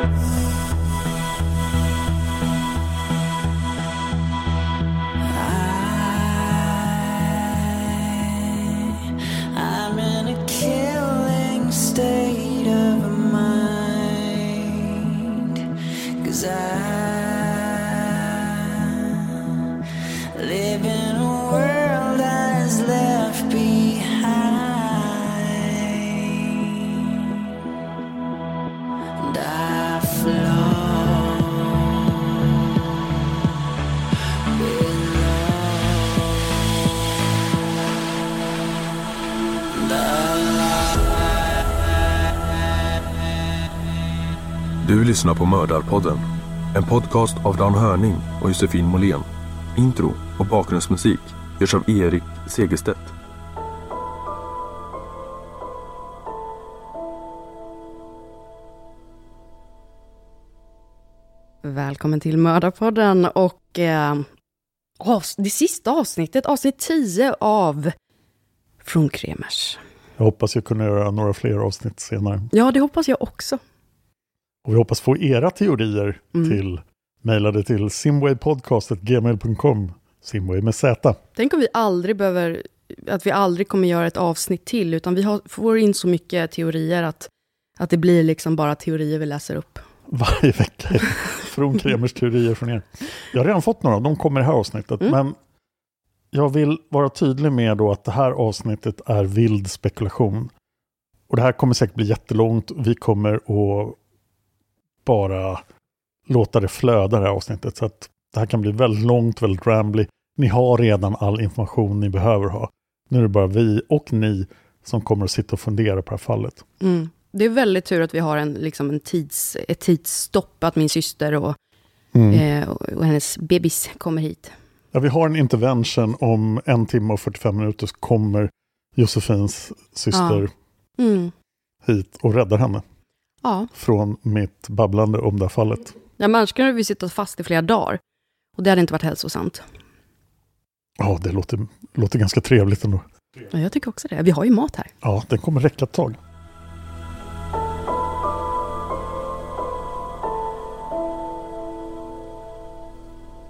Bye. Lyssnar på Mördarpodden. En podcast av Dan Hörning och Josefin Måhlén. Intro och bakgrundsmusik görs av Erik Segerstedt. Välkommen till Mördarpodden och eh, det sista avsnittet, avsnitt 10 av Från Kremers. Jag hoppas jag kunna göra några fler avsnitt senare. Ja, det hoppas jag också. Och vi hoppas få era teorier Mm. till mejlade till simwaypodcast.gmail.com Simway med Z. Tänk om vi aldrig behöver, att vi aldrig kommer göra ett avsnitt till, utan vi har, får in så mycket teorier att, att det blir liksom bara teorier vi läser upp. Varje vecka från Kremers teorier från er. Jag har redan fått några, de kommer i det här avsnittet. Mm. Men jag vill vara tydlig med då att det här avsnittet är vild spekulation. Och det här kommer säkert bli jättelångt. Vi kommer att bara låta det flöda det här avsnittet. Så att det här kan bli väldigt långt, väldigt rambly. Ni har redan all information ni behöver ha. Nu är det bara vi och ni som kommer att sitta och fundera på det här fallet. Mm. Det är väldigt tur att vi har en, liksom en tids, ett tidsstopp, att min syster och, eh, och hennes bebis kommer hit. Ja, vi har en intervention om en timme och 45 minuter så kommer Josefins syster Mm. hit och räddar henne Ja, från mitt babblande om det här fallet. ja men annars kunde vi sitta fast i flera dagar. Och det hade inte varit hälsosamt. Ja, det låter, låter ganska trevligt ändå. Ja, jag tycker också det. Vi har ju mat här. Ja, den kommer räcka ett tag.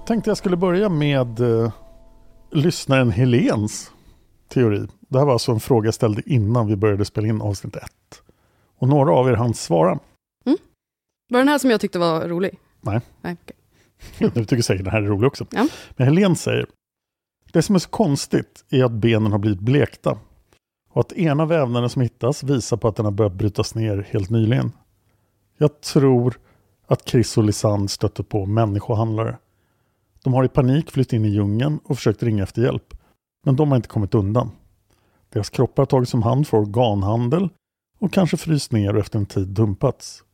Tänkte jag skulle börja med eh, lyssnaren Helens teori. Det här var alltså en fråga jag ställde innan vi började spela in avsnitt ett. Och några av er hann svara. Var den här som jag tyckte var rolig? Nej. Nej, okej. Du tycker säkert den här är rolig också. Ja. Men Helene säger, det som är så konstigt är att benen har blivit blekta. Och att ena vävnaden som hittas visar på att den har börjat brytas ner helt nyligen. Jag tror att Chris och Lisanne stötte på människohandlare. De har i panik flytt in i djungeln och försökt ringa efter hjälp. Men de har inte kommit undan. Deras kroppar har tagits om hand för organhandel och kanske fryst ner och efter en tid dumpats.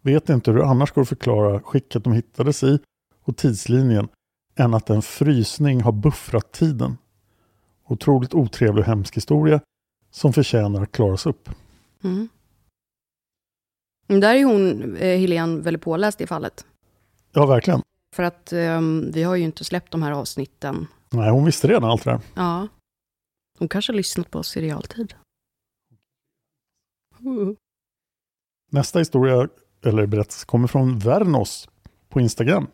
Vet inte hur det annars går att förklara skicket de hittades i och tidslinjen än att en frysning har buffrat tiden. Otroligt otrevlig och hemsk historia som förtjänar att klaras upp. Mm. Där är hon, eh, Helene, väldigt påläst i fallet. Ja, verkligen. För att ehm, vi har ju inte släppt de här avsnitten. Nej, hon visste redan allt det där. Ja. Hon kanske har lyssnat på oss i realtid. Nästa historia, eller berättelse, kommer från Vernos på Instagram.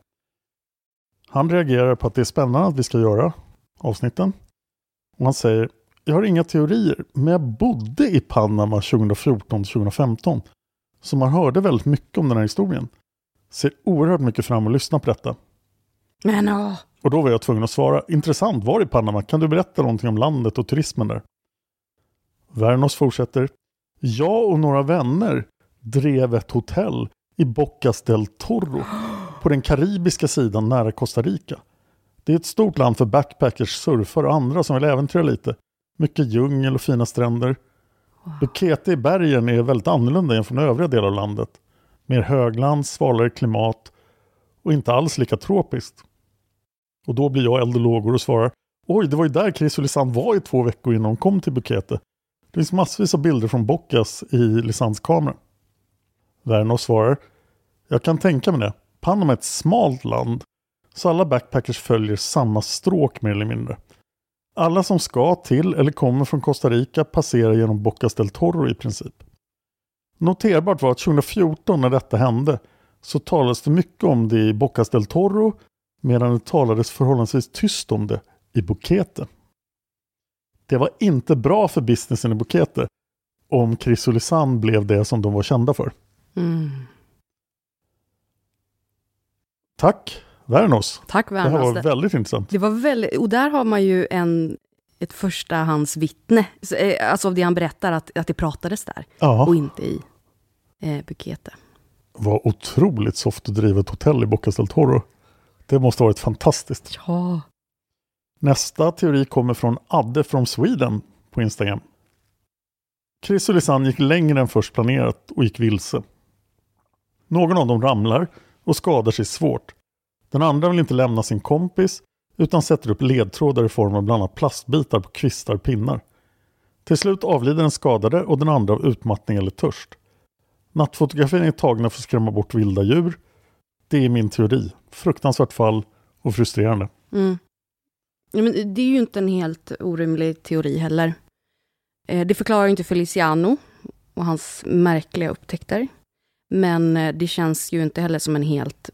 Han reagerar på att det är spännande att vi ska göra avsnitten. Och han säger, jag har inga teorier, men jag bodde i Panama 2014-2015. Så man hörde väldigt mycket om den här historien. Ser oerhört mycket fram att lyssna på detta. Men åh, Och då var jag tvungen att svara, intressant, var i Panama? Kan du berätta någonting om landet och turismen där? Vernos fortsätter, jag och några vänner drev ett hotell i Bocas del Toro på den karibiska sidan nära Costa Rica. Det är ett stort land för backpackers, surfare och andra som vill äventyra lite. Mycket djungel och fina stränder. Bukete i bergen är väldigt annorlunda jämfört med övriga delar av landet. Mer högland, svalare klimat och inte alls lika tropiskt. Och då blir jag eld och lågor och svarar Oj, det var ju där Chris och Lisanne var i två veckor innan de kom till Bukete. Det finns massvis av bilder från Bocas i licenskameran. Verno svarar Jag kan tänka mig det. Panama är ett smalt land så alla backpackers följer samma stråk mer eller mindre. Alla som ska till eller kommer från Costa Rica passerar genom Bocas del Toro i princip. Noterbart var att 2014 när detta hände så talades det mycket om det i Bocas del Toro medan det talades förhållandevis tyst om det i Bukete. Det var inte bra för businessen i Bukete om Chris och Lisanne blev det som de var kända för. mm. Tack Vernos! Tack Det här var väldigt intressant. Det var väldigt, och där har man ju en, ett förstahandsvittne, eh, alltså av det han berättar, att, att det pratades där och Ja, inte i eh, Bukete. var otroligt soft att driva ett hotell i Bocas del Toro. Det måste ha varit fantastiskt. Ja. Nästa teori kommer från Adde from Sweden på Instagram. Chris och Lisanne gick längre än först planerat och gick vilse. Någon av dem ramlar och skadar sig svårt. Den andra vill inte lämna sin kompis utan sätter upp ledtrådar i form av bland annat plastbitar på kvistar och pinnar. Till slut avlider den skadade och den andra av utmattning eller törst. Nattfotografin är tagna för att skrämma bort vilda djur. Det är min teori. Fruktansvärt fall och frustrerande. Mm. Ja, men det är ju inte en helt orimlig teori heller. Eh, det förklarar ju inte Feliciano och hans märkliga upptäckter. Men eh, det känns ju inte heller som en helt...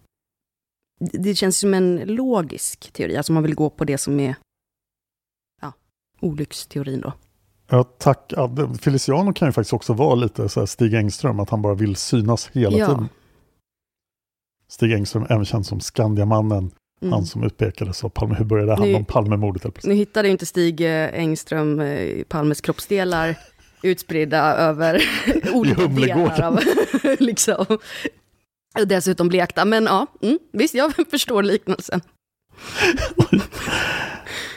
Det känns som en logisk teori, alltså man vill gå på det som är ja, olycksteorin då. Ja, tack. Feliciano kan ju faktiskt också vara lite så här Stig Engström, att han bara vill synas hela Ja. tiden. Stig Engström, även känd som Skandiamannen, Mm. han som utpekades av Palme. Hur började handla Nu- om Palmemordet? Nu hittade inte Stig eh, Engström eh, Palmes kroppsdelar utspridda över olika delar av, liksom. Dessutom blekta, men ja, mm, visst, jag förstår liknelsen.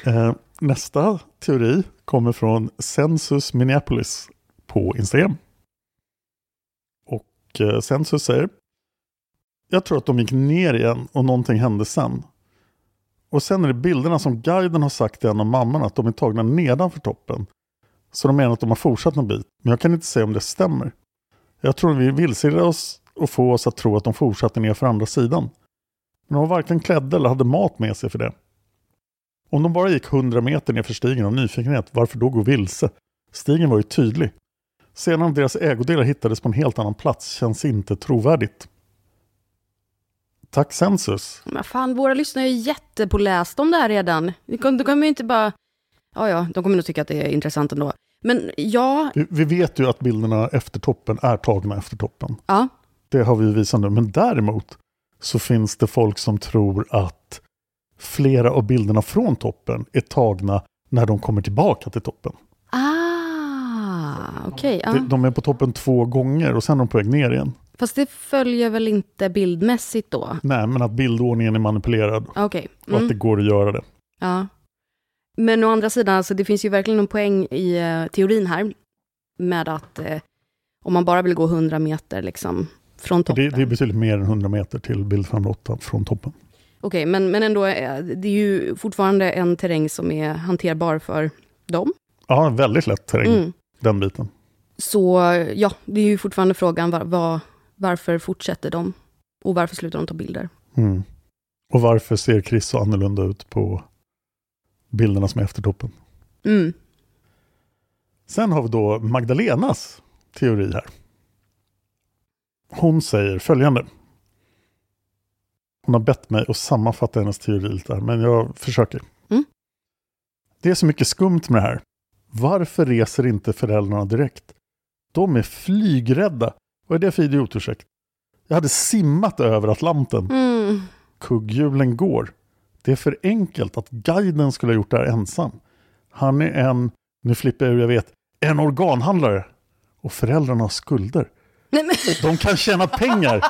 Eh, nästa teori kommer från Census Minneapolis på Instagram. Och Census säger jag tror att de gick ner igen och någonting hände sen. Och sen är det bilderna som guiden har sagt till en av mammorna att de är tagna nedanför toppen. Så de menar att de har fortsatt en bit. Men jag kan inte säga om det stämmer. Jag tror vi vilseledde oss och få oss att tro att de fortsatte ner för andra sidan. Men de var varken klädda eller hade mat med sig för det. Om de bara gick 100 meter ner för stigen av nyfikenhet, varför då gå vilse? Stigen var ju tydlig. Sedan om deras ägodelar hittades på en helt annan plats känns inte trovärdigt. Tack Census. Men fan, våra lyssnare är jättepålästa om det här redan. De kommer, ju inte bara... Ja, ja, de kommer nog tycka att det är intressant ändå. Men ja, Vi, vet ju att bilderna efter toppen är tagna efter toppen. ja, Det har vi visat nu. Men däremot så finns det folk som tror att flera av bilderna från toppen är tagna när de kommer tillbaka till toppen. Ah, okej. ja. De- De är på toppen två gånger och sen är de på väg ner igen. Fast det följer väl inte bildmässigt då? Nej, men att bildordningen är manipulerad Okej. och att det Mm. går att göra det. Ja. Men å andra sidan, alltså, det finns ju verkligen en poäng i eh, teorin här. Med att eh, om man bara vill gå 100 meter liksom, från toppen. det, det är betydligt mer än 100 meter till bild 508 från toppen. Okej, men, men ändå, eh, det är ju fortfarande en terräng som är hanterbar för dem. Ja, väldigt lätt terräng, Mm. den biten. Så ja, det är ju fortfarande frågan var, varför fortsätter de? Och varför slutar de ta bilder? Mm. Och varför ser Chris så annorlunda ut på bilderna som är efter toppen? Mm. Sen har vi då Magdalenas teori här. Hon säger följande. Hon har bett mig att sammanfatta hennes teori lite här, men jag försöker. Mm. Det är så mycket skumt med det här. Varför reser inte föräldrarna direkt? De är flygrädda. Vad är det för idiotursäkt? Jag hade simmat över Atlanten. Mm. Kugghjulen går. Det är för enkelt att guiden skulle ha gjort det här ensam. Han är en, nu flippar jag ur jag vet, en organhandlare. Och föräldrarna har skulder. Nej, men, De kan tjäna pengar.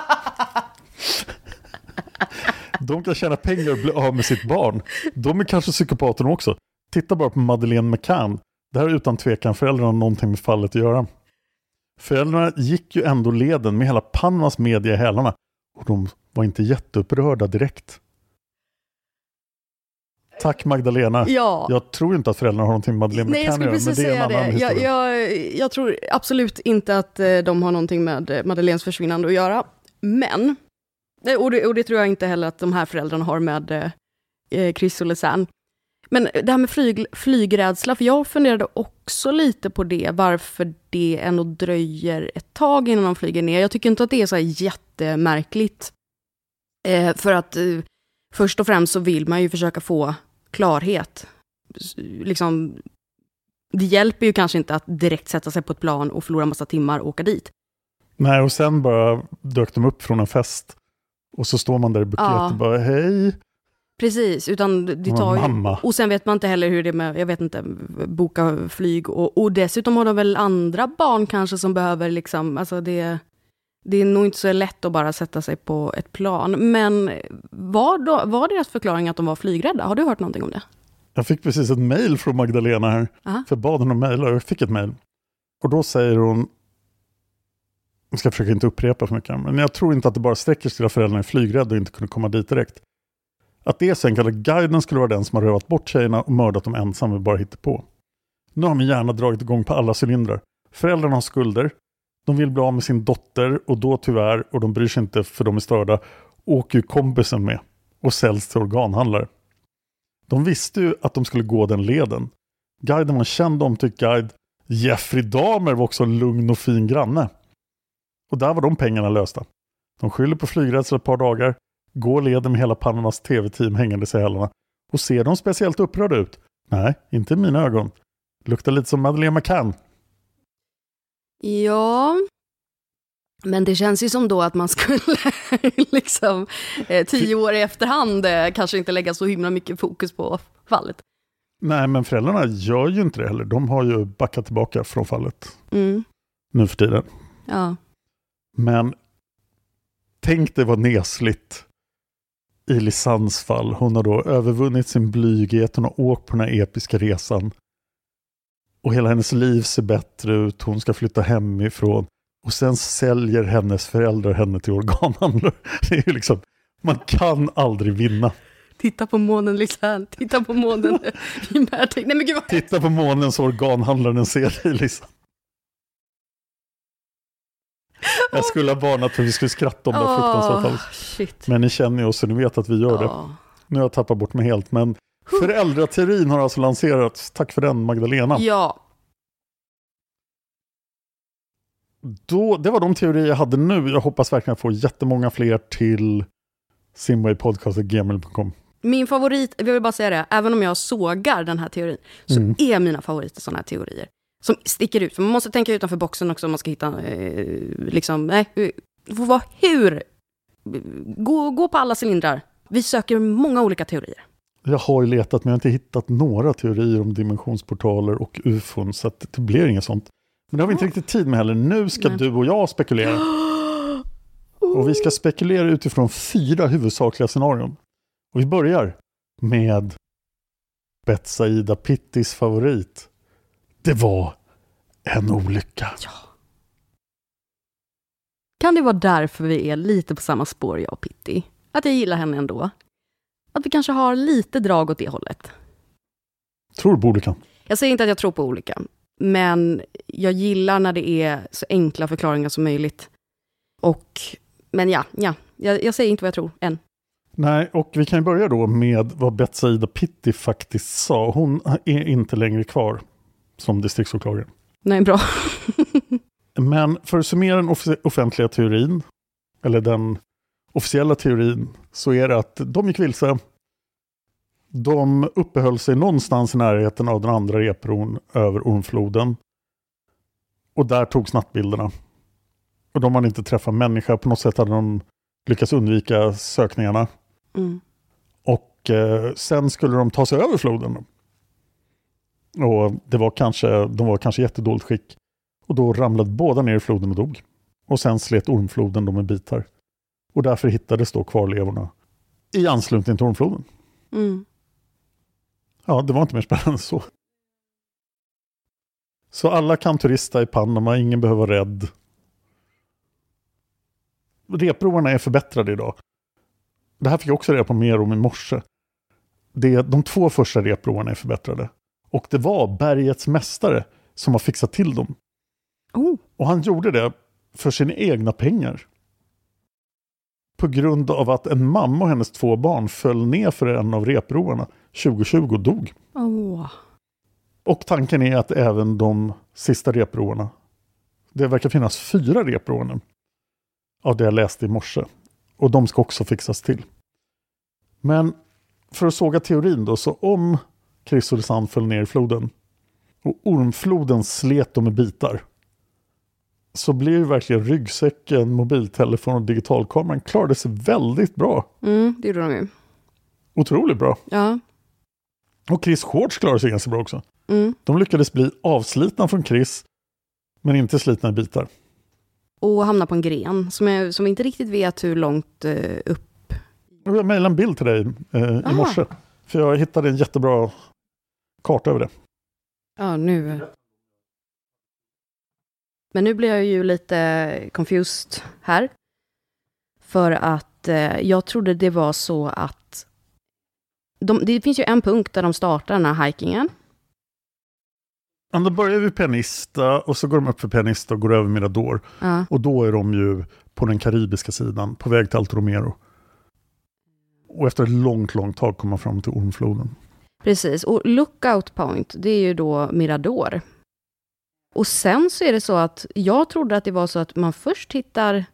De kan tjäna pengar och bli av med sitt barn. De är kanske psykopater också. Titta bara på Madeleine McCann. Det här är utan tvekan föräldrarna har någonting med fallet att göra. Föräldrarna gick ju ändå leden med hela Panamas media i hälarna. Och de var inte jätteupprörda direkt. Tack Magdalena. ja. Jag tror inte att föräldrarna har någonting med Madeleine Nej, jag skulle göra, precis en säga det. Jag, jag, jag tror absolut inte att eh, de har någonting med eh, Madeleines försvinnande att göra. Men, eh, och det, och det tror jag inte heller att de här föräldrarna har med eh, eh, Chris och Lisanne. Men det här med flyg, flygrädsla, för jag funderade också lite på det, varför det ändå dröjer ett tag innan de flyger ner. Jag tycker inte att det är så jättemärkligt. Eh, för att eh, först och främst så vill man ju försöka få klarhet. Liksom, det hjälper ju kanske inte att direkt sätta sig på ett plan och förlora massa timmar och åka dit. Nej, och sen bara dök de upp från en fest. Och så står man där i buket Ja. och bara hej, Precis, utan det tar ju... mamma. Och sen vet man inte heller hur det är med, jag vet inte, boka flyg. Och, och dessutom har de väl andra barn kanske som behöver liksom, alltså det... Det är nog inte så lätt att bara sätta sig på ett plan. Men var, då, var deras förklaring att de var flygrädda? Har du hört någonting om det? jag fick precis ett mejl från Magdalena här. Aha. För jag bad henne mejla och jag fick ett mejl. Och då säger hon, jag ska försöka inte upprepa för mycket, men jag tror inte att det bara sträcker sig till att föräldrarna är flygrädda och inte kunde komma dit direkt. Att det är så enkelt att guiden skulle vara den som har rövat bort tjejerna och mördat dem ensam och bara hittar på. Nu har min hjärna dragit igång på alla cylindrar. Föräldrarna har skulder, de vill bli av med sin dotter och då tyvärr, och de bryr sig inte för de är störda, åker ju kompisen med och säljs till organhandlare. De visste ju att de skulle gå den leden. Guiden var en känd omtyckt guide. Jeffrey Dahmer var också en lugn och fin granne. Och där var de pengarna lösta. De skyller på flygrädsla ett par dagar, går leden med hela Panamas tv-team hängandes i hälarna. Och ser de speciellt upprörda ut? Nej, inte i mina ögon. Luktar lite som Madeleine McCann. Ja, men det känns ju som då att man skulle liksom eh, tio år i efterhand eh, kanske inte lägga så himla mycket fokus på fallet. Nej, men föräldrarna gör ju inte det heller. De har ju backat tillbaka från fallet Mm. nu för tiden. Ja. Men tänk dig vad nesligt i Lisannes fall. Hon har då övervunnit sin blyghet, hon har åkt på den här episka resan. Och hela hennes liv ser bättre ut, hon ska flytta hemifrån. Och sen säljer hennes föräldrar henne till organhandlare. Det är ju liksom, man kan aldrig vinna. Titta på månen Lisanne, titta på månen. Nej men gud vad... Titta på månen så organhandlaren ser dig Lisanne. Jag skulle ha varnat för att vi skulle skratta om det fallet. Åh, shit. Men ni känner ju oss så ni vet att vi gör det. Ja. Nu har jag tappat bort mig helt, men föräldrateorin har alltså lanserats. Tack för den Magdalena. ja, Då, det var de teorier jag hade nu. Jag hoppas verkligen få jättemånga fler till simwaypodcast.gmail.com. min favorit, jag vill bara säga det, även om jag sågar den här teorin, så Mm. är mina favoriter sådana här teorier. Som sticker ut, för man måste tänka utanför boxen också om man ska hitta, eh, liksom, nej, det får vara hur gå, gå på alla cylindrar. Vi söker många olika teorier. Jag har ju letat men jag har inte hittat några teorier om dimensionsportaler och ufon så det blir inget sånt. Men det har vi inte riktigt tid med heller. Nu ska Nej. du och jag spekulera. Och vi ska spekulera utifrån fyra huvudsakliga scenarion. Och vi börjar med Betsaida Pittis favorit. Det var en olycka. Kan det vara därför vi är lite på samma spår, jag och Pitti? Att jag gillar henne ändå? Att vi kanske har lite drag åt det hållet? Tror du på olyckan? Jag säger inte att jag tror på olika, men jag gillar när det är så enkla förklaringar som möjligt. Och, men ja, ja jag, jag säger inte vad jag tror än. Nej, och vi kan börja då med vad Betsaida Pitti faktiskt sa. Hon är inte längre kvar som distriktsåklagare. Nej, bra. Men för att summera den off- offentliga teorin, eller den officiella teorin, så är det att de gick vilse. De uppehöll sig någonstans i närheten av den andra repron över Ormfloden. Och där togs nattbilderna. Och de hade inte träffat människa, på något sätt hade de lyckats undvika sökningarna. Mm. Och eh, sen skulle de ta sig över floden. Och det var kanske, de var kanske jättedåligt skick. Och då ramlade båda ner i floden och dog. Och sen slet ormfloden dem i bitar. Och därför hittades då kvarlevorna i anslutning till ormfloden. Mm. Ja, det var inte mer spännande än så. Så alla kan turista i Panama, ingen behöver vara rädd. Repbroarna är förbättrade idag. Det här fick jag också reda på mer om i morse. Det, de två första repbroarna är förbättrade. Och det var bergets mästare som har fixat till dem. Oh, Och han gjorde det för sina egna pengar. På grund av att en mamma och hennes två barn föll ner för en av repbroarna 2020 och dog. oh. Och tanken är att även de sista repbroarna, det verkar finnas fyra repbroar nu, av det jag läste i morse. Och de ska också fixas till. Men för att såga teorin då, så om Chrysolisand föll ner i floden och ormfloden slet dem i bitar så blev ju verkligen ryggsäcken, mobiltelefon och digitalkameran klarade sig väldigt bra. Mm, det gjorde de ju. Otroligt bra. Ja. Och Chris Shorts klarade sig ganska bra också. Mm. De lyckades bli avslitna från Chris, men inte slitna i bitar. Och hamna på en gren som, är, som vi inte riktigt vet hur långt eh, upp. Jag mejlade en bild till dig eh, i morse. För jag hittade en jättebra karta över det. Ja, nu. Men nu blir jag ju lite confused här. För att eh, jag trodde det var så att de, det finns ju en punkt där de startar den här hikingen. Men då börjar vi Pianista och så går de upp för Pianista och går över Mirador. Ja. Och då är de ju på den karibiska sidan, på väg till Alto Romero. Och efter ett långt, långt tag kommer man fram till Ormfloden. Precis, och lookout point, det är ju då Mirador. Och sen så är det så att jag trodde att det var så att man först hittar...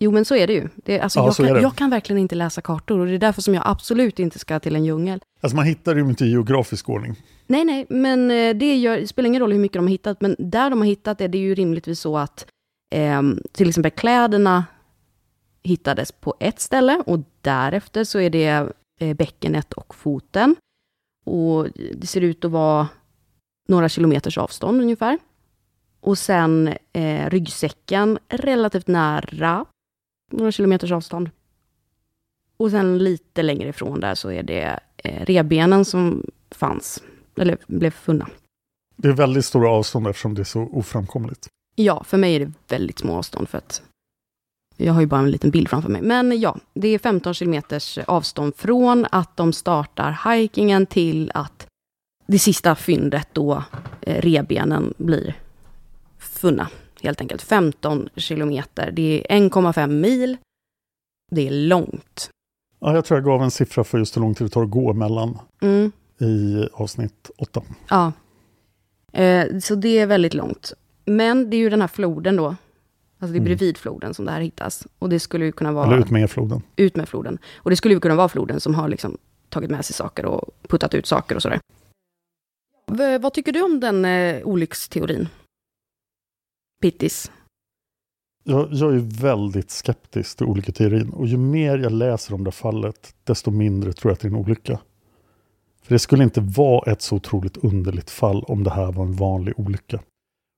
Jo, men så är det ju. Det, alltså, Ja, jag, kan, är det. jag kan verkligen inte läsa kartor och det är därför som jag absolut inte ska till en djungel. Alltså man hittar ju inte i geografisk ordning. Nej, nej, men eh, det, gör, spelar ingen roll hur mycket de har hittat, men där de har hittat det, det är ju rimligtvis så att ehm, till exempel kläderna hittades på ett ställe och därefter så är det eh, bäckenet och foten. Och det ser ut att vara några kilometers avstånd ungefär. Och sen eh, ryggsäcken relativt nära, några kilometers avstånd. Och sen lite längre ifrån där så är det eh, revbenen som fanns, eller blev funna. Det är väldigt stora avstånd eftersom det är så oframkomligt. Ja, för mig är det väldigt små avstånd för att jag har ju bara en liten bild framför mig. Men ja, det är 15 kilometers avstånd från att de startar hikingen till att det sista fyndet då, eh, revbenen, blir funna. Helt enkelt 15 kilometer. Det är 1,5 mil. Det är långt. Ja, jag tror jag gav en siffra för just hur lång tid det tar att gå mellan Mm. i avsnitt 8. Ja. Eh, så det är väldigt långt. Men det är ju den här floden då. Alltså det är Mm. bredvid floden som det här hittas. Och det skulle ju kunna vara Eller ut med floden. ut med floden. Och det skulle ju kunna vara floden som har liksom tagit med sig saker och puttat ut saker och sådär. V- vad tycker du om den eh, olycksteorin? Pittis. Jag, jag är väldigt skeptisk till olika teorin och ju mer jag läser om det fallet desto mindre tror jag att det är en olycka. För det skulle inte vara ett så otroligt underligt fall om det här var en vanlig olycka.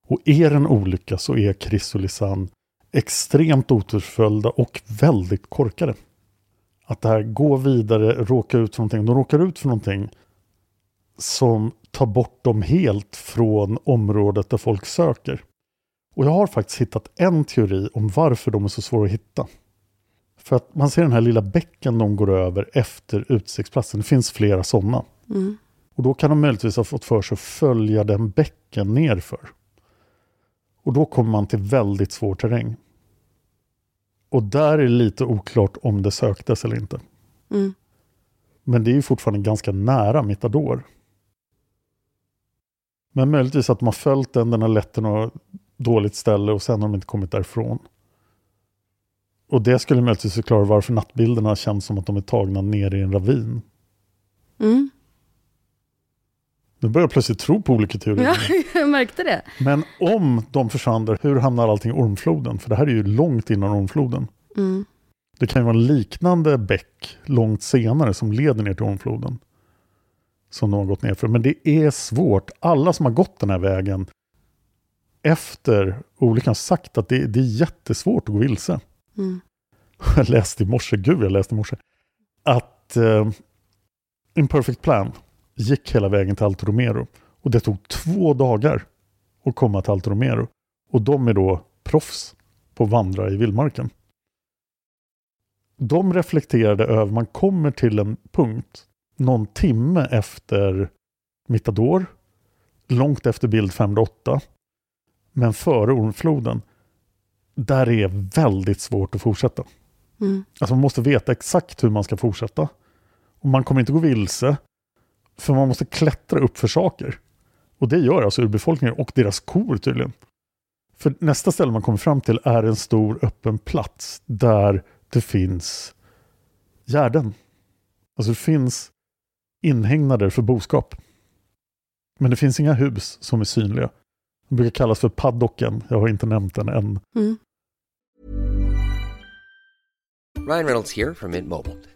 Och är det en olycka så är Chris och Lisanne extremt otursföljda och väldigt korkade. Att det här går vidare, råka ut för någonting. De råkar ut för någonting som tar bort dem helt från området där folk söker. Och jag har faktiskt hittat en teori om varför de är så svåra att hitta. För att man ser den här lilla bäcken de går över efter utsiktsplatsen. Det finns flera sådana. Mm. Och då kan de möjligtvis ha fått för sig att följa den bäcken nerför. Och då kommer man till väldigt svår terräng. Och där är det lite oklart om det söktes eller inte. Mm. Men det är ju fortfarande ganska nära Mittador. Men möjligtvis att de har följt den, den har lett till något dåligt ställe och sen har de inte kommit därifrån. Och det skulle möjligtvis förklara varför nattbilderna känns som att de är tagna ner i en ravin. Mm. Nu börjar jag plötsligt tro på olika teorier. Ja, jag märkte det. Men om de försvann hur hamnar allting i Ormfloden? För det här är ju långt innan Ormfloden. Mm. Det kan ju vara en liknande bäck långt senare som leder ner till Ormfloden. Som de har gått ner för. Men det är svårt. Alla som har gått den här vägen efter olyckan har sagt att det, det är jättesvårt att gå vilse. Mm. Jag läste i morse, gud jag läste i morse, att eh, Imperfect Plan gick hela vägen till Alto Romero. Och det tog två dagar att komma till Alto Romero. Och de är då proffs på att vandra i vildmarken. De reflekterade över, man kommer till en punkt någon timme efter Mittador, långt efter bild 508, men före Ormfloden, där är väldigt svårt att fortsätta. Mm. Alltså man måste veta exakt hur man ska fortsätta. Och man kommer inte gå vilse, för man måste klättra upp för saker. Och det gör alltså urbefolkningen och deras kor tydligen. För nästa ställe man kommer fram till är en stor öppen plats där det finns gärden. Alltså det finns inhägnader för boskap. Men det finns inga hus som är synliga. Det brukar kallas för paddocken. Jag har inte nämnt den än. Mm. Ryan Reynolds here from Mint Mobile.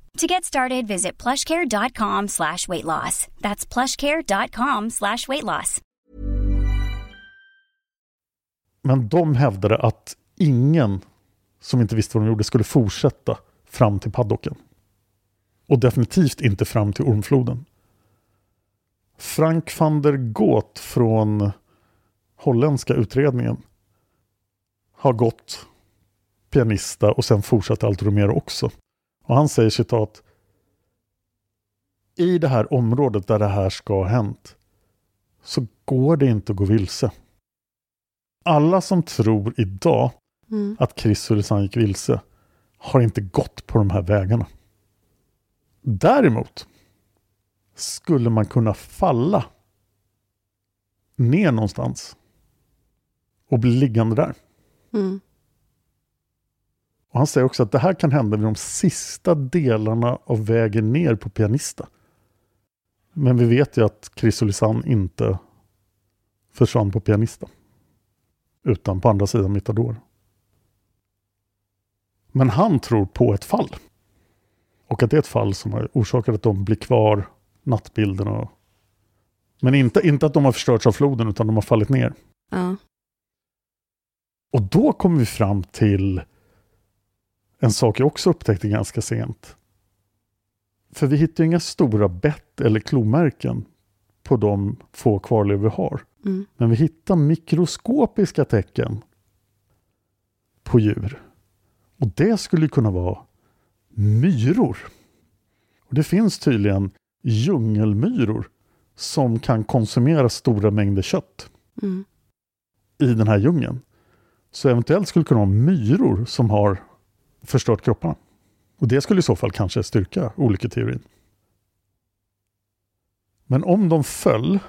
To get started, visit plushcare.com slash weight loss. That's plushcare.com slash weight loss. Men de hävdade att ingen som inte visste vad de gjorde skulle fortsätta fram till paddocken. Och definitivt inte fram till Ormfloden. Frank van der Goet från holländska utredningen har gått pianista och sen fortsatt allt Romero också. Och han säger citat I det här området där det här ska ha hänt så går det inte att gå vilse. Alla som tror idag Mm. att Chris Ulrisan gick vilse har inte gått på de här vägarna. Däremot skulle man kunna falla ner någonstans och bli liggande där. Mm. Och han säger också att det här kan hända vid de sista delarna av vägen ner på Pianista. Men vi vet ju att Lisanne inte försvann på pianista. Utan på andra sidan Mittador. Men han tror på ett fall. Och att det är ett fall som har orsakat att de blir kvar, nattbilderna. och- Men inte, inte att de har förstörts av floden utan de har fallit ner. Ja. Och då kommer vi fram till en sak jag också upptäckte ganska sent. För vi hittar ju inga stora bett eller klomärken på de få kvarlevor vi har. Mm. Men vi hittar mikroskopiska tecken på djur. Och det skulle kunna vara myror. Och det finns tydligen djungelmyror som kan konsumera stora mängder kött Mm. i den här djungeln. Så eventuellt skulle det kunna vara myror som har förstört kropparna. Och det skulle i så fall kanske styrka olyckoteorin. Men om de föll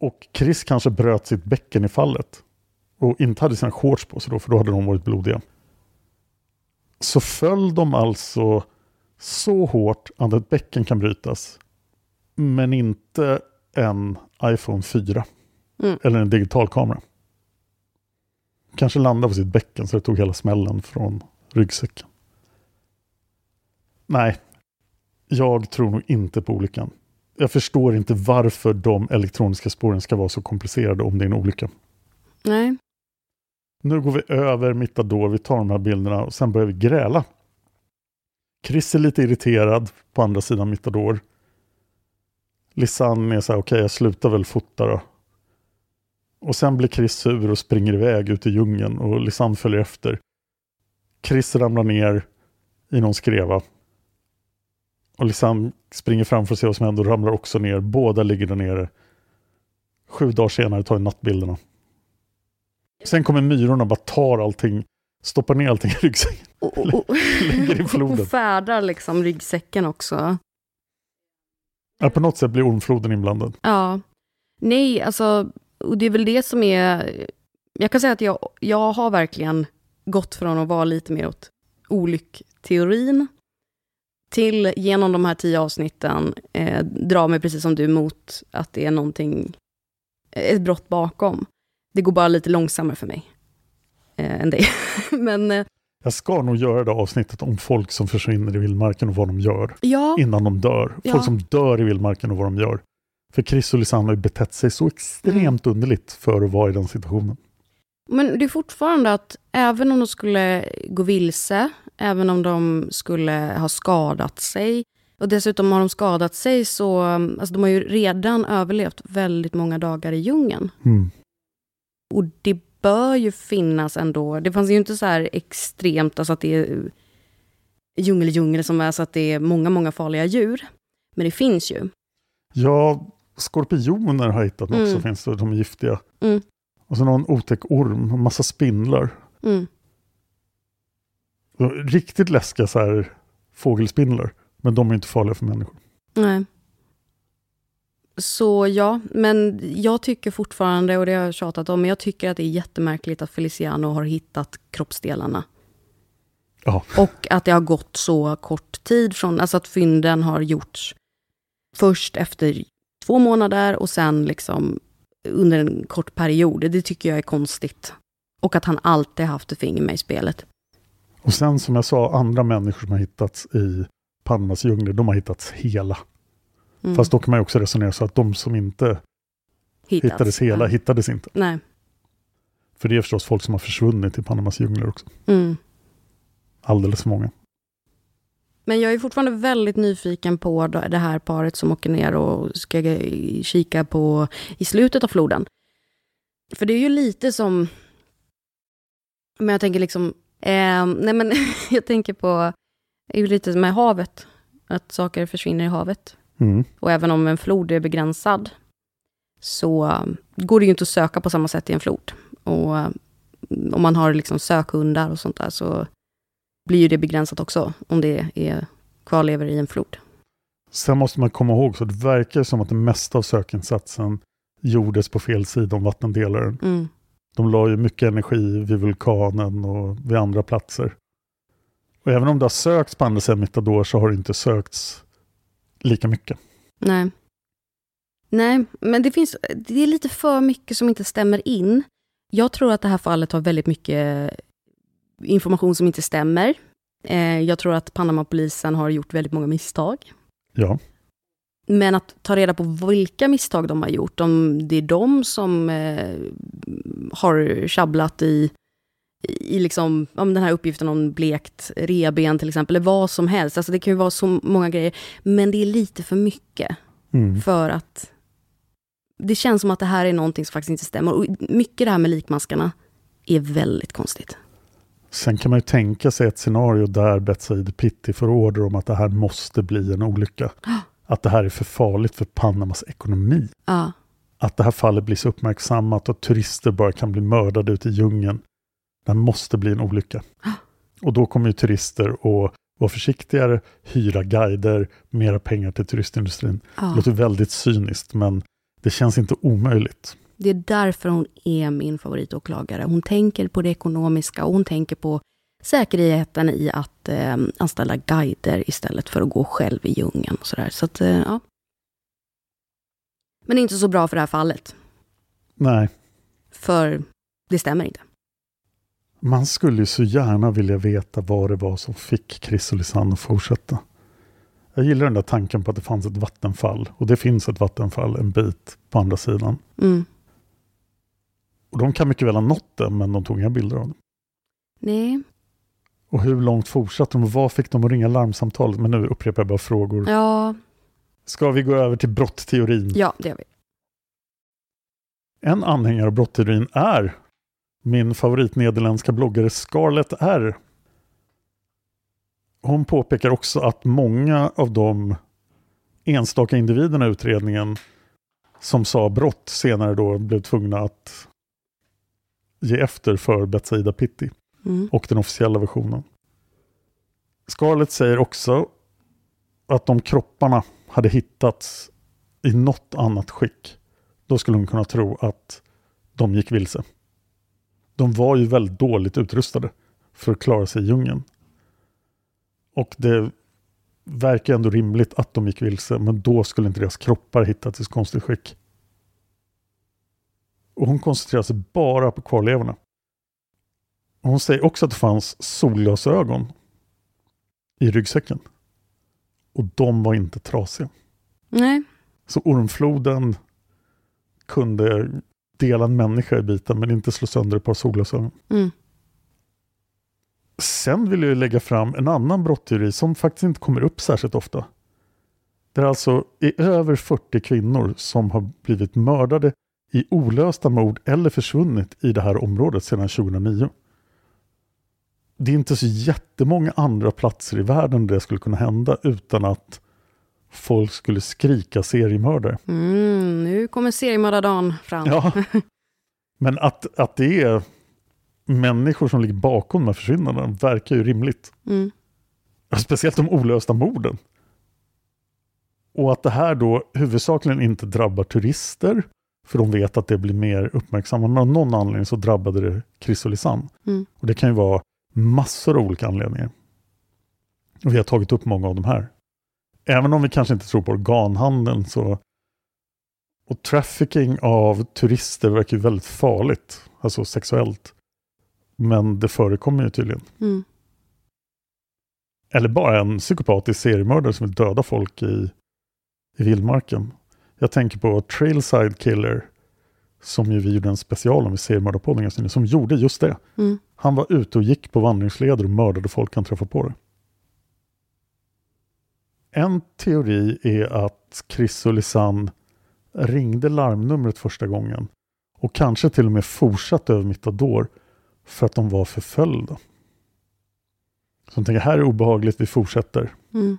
och Chris kanske bröt sitt bäcken i fallet och inte hade sina shorts på sig då, för då hade de varit blodiga. Så föll de alltså så hårt att ett bäcken kan brytas, men inte en iPhone 4 Mm. eller en digitalkamera. Kanske landade på sitt bäcken så det tog hela smällen från ryggsäcken. Nej, jag tror nog inte på olyckan. Jag förstår inte varför de elektroniska spåren ska vara så komplicerade om det är en olycka. Nej. Nu går vi över Mittador, vi tar de här bilderna och sen börjar vi gräla. Chris är lite irriterad på andra sidan Mittador. Lisanne är så här, okej jag slutar väl fota då. Och sen blir Chris sur och springer iväg ut i djungeln och Lisanne följer efter. Chris ramlar ner i någon skreva. Och Lisanne springer fram för att se vad som händer och ramlar också ner. Båda ligger där nere. Sju dagar senare tar vi nattbilderna. Sen kommer myrorna och bara tar allting, stoppar ner allting i ryggsäcken. Och, och, och, Lägger i floden. och färdar liksom ryggsäcken också. Ja, på något sätt blir ormfloden inblandad. Ja. Nej, alltså, och det är väl det som är... Jag kan säga att jag, jag har verkligen gått från att vara lite mer åt olyckteorin till genom de här tio avsnitten eh, dra mig precis som du mot att det är någonting, ett brott bakom. Det går bara lite långsammare för mig eh, än dig. Men eh, Jag ska nog göra det avsnittet om folk som försvinner i vildmarken och vad de gör ja, innan de dör. Ja. Folk som dör i vildmarken och vad de gör. För Chris och Lisanne har ju betett sig så extremt underligt för att vara i den situationen. Men det är fortfarande att även om de skulle gå vilse, även om de skulle ha skadat sig, och dessutom har de skadat sig så, alltså de har ju redan överlevt väldigt många dagar i djungeln. Mm. Och det bör ju finnas ändå, det fanns ju inte så här extremt, alltså att det är djungel, djungel som är så att det är många, många farliga djur. Men det finns ju. Ja, skorpioner har jag hittat Mm. som finns, och de är giftiga. Mm. Och så någon otäck orm och massa spindlar. Mm. Riktigt läskiga så här fågelspindlar. Men de är inte farliga för människor. Nej. Så ja, men jag tycker fortfarande, och det har jag tjatat om, men jag tycker att det är jättemärkligt att Feliciano har hittat kroppsdelarna. Ja. Och att det har gått så kort tid från, alltså att fynden har gjorts först efter två månader och sen liksom under en kort period. Det tycker jag är konstigt. Och att han alltid haft ett finger med i spelet. Och sen som jag sa, andra människor som har hittats i Panamas djungler, de har hittats hela. Mm. Fast då kan man ju också resonera så att de som inte Hittats. hittades hela, Ja. hittades inte. Nej. För det är förstås folk som har försvunnit i Panamas djungler också. Mm. Alldeles för många. Men jag är fortfarande väldigt nyfiken på det här paret som åker ner och ska kika på i slutet av floden. För det är ju lite som... Men jag tänker liksom... Eh, nej men jag tänker på... Det är ju lite med havet. Att saker försvinner i havet. Mm. Och även om en flod är begränsad så går det ju inte att söka på samma sätt i en flod. Och eh, om man har liksom sökhundar och sånt där så blir ju det begränsat också om det är kvarlever i en flod. Sen måste man komma ihåg, så det verkar som att det mesta av sökinsatsen gjordes på fel sida om vattendelaren. Mm. De la ju mycket energi vid vulkanen och vid andra platser. Och även om det har sökts på andra sidan Mittador så har det inte sökts lika mycket. Nej. Nej, men det finns, det är lite för mycket som inte stämmer in. Jag tror att det här fallet har väldigt mycket information som inte stämmer. Eh, jag tror att Panamapolisen har gjort väldigt många misstag. Ja. Men att ta reda på vilka misstag de har gjort, om det är de som eh, har tjabblat i, i liksom, om den här uppgiften om blekt reben till exempel, eller vad som helst. Alltså det kan ju vara så många grejer, men det är lite för mycket Mm. för att det känns som att det här är någonting som faktiskt inte stämmer. Och mycket det här med likmaskarna är väldigt konstigt. Sen kan man ju tänka sig ett scenario där Betsaid Pitti får order om att det här måste bli en olycka. Att det här är för farligt för Panamas ekonomi. Ja, Att det här fallet blir så uppmärksammat och turister bara kan bli mördade ute i djungeln. Det här måste bli en olycka. Och då kommer ju turister att vara försiktigare, hyra guider, mera pengar till turistindustrin. Ja. Det låter väldigt cyniskt men det känns inte omöjligt. Det är därför hon är min favoritåklagare. Hon tänker på det ekonomiska och hon tänker på säkerheten i att eh, anställa guider istället för att gå själv i djungeln. Och sådär. Så att, eh, ja. Men inte så bra för det här fallet, Nej, för det stämmer inte. man skulle ju så gärna vilja veta vad det var som fick Chris och Lisanne att fortsätta. Jag gillar den där tanken på att det fanns ett vattenfall. Och det finns ett vattenfall en bit på andra sidan. Mm. Och de kan mycket väl ha nått det, men de tog inga bilder av det. Nej, Och hur långt fortsatte de? Och vad fick de att ringa larmsamtalet? Men nu upprepar jag bara frågor. ja, Ska vi gå över till brottteorin? ja det gör vi. En anhängare av brottteorin är min favoritnederländska bloggare Scarlett R. Hon påpekar också att många av de enstaka individerna i utredningen som sa brott senare då blev tvungna att ge efter för Betsaida Pitti Mm. och den officiella versionen. Scarlett säger också att om kropparna hade hittats i något annat skick, då skulle hon kunna tro att de gick vilse. De var ju väldigt dåligt utrustade för att klara sig i djungeln. Och det verkar ändå rimligt att de gick vilse, men då skulle inte deras kroppar hittats i konstigt skick. Och hon koncentrerar sig bara på kvarlevorna. Hon säger också att det fanns solglasögon i ryggsäcken. Och de var inte trasiga. Nej, Så ormfloden kunde dela en människa i bitar men inte slå sönder ett par solglasögon. mm. Sen vill jag lägga fram en annan brottteori som faktiskt inte kommer upp särskilt ofta. Det är alltså är över 40 kvinnor som har blivit mördade i olösta mord eller försvunnit i det här området sedan 2009. Det är inte så jättemånga andra platser i världen där det skulle kunna hända utan att folk skulle skrika seriemördare. Mm, nu kommer seriemördardagen fram. Ja. Men att, att det är människor som ligger bakom de här försvinnandena verkar ju rimligt. Mm. Speciellt de olösta morden. Och att det här då huvudsakligen inte drabbar turister, för de vet att det blir mer uppmärksammat. Men av någon anledning så drabbade det Lisanne. Mm. Och det kan ju vara massor av olika anledningar. Och vi har tagit upp många av de här. Även om vi kanske inte tror på organhandeln så och trafficking av turister verkar ju väldigt farligt, alltså sexuellt. Men det förekommer ju tydligen. Mm. Eller bara en psykopatisk seriemördare som vill döda folk i, i vildmarken. Jag tänker på Trailside Killer, som ju vi gjorde en special om i seriemördarpodden ganska nyligen, som gjorde just det. Mm. Han var ute och gick på vandringsleder och mördade folk han träffade på det. En teori är att Chris och Lisanne ringde larmnumret första gången och kanske till och med fortsatte över Mittador för att de var förföljda. Så de tänker, här är obehagligt, vi fortsätter. Mm.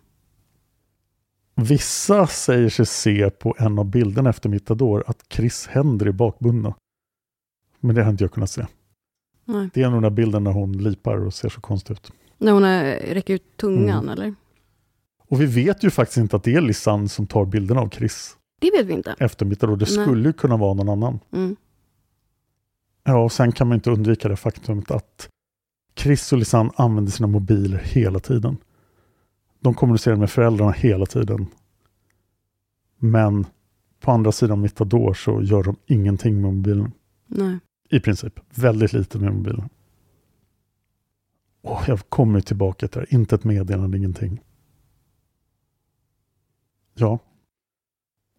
Vissa säger sig se på en av bilderna efter Mittador att Chris händer är bakbundna. Men det har inte jag kunnat se. Nej. Det är nog den där bilden när hon lipar och ser så konstigt ut. När hon eh, räcker ut tungan, Mm. eller? Och vi vet ju faktiskt inte att det är Lisanne som tar bilderna av Chris Det vet vi inte. efter Mittador. Det Nej. skulle ju kunna vara någon annan. Mm. Ja, och sen kan man inte undvika det faktumet att Chris och Lisanne använder sina mobiler hela tiden. De kommunicerar med föräldrarna hela tiden. Men på andra sidan Mittador så gör de ingenting med mobilen. Nej. I princip. Väldigt lite med mobilen. Och jag kommer tillbaka till det. här. Inte ett meddelande, ingenting. Ja.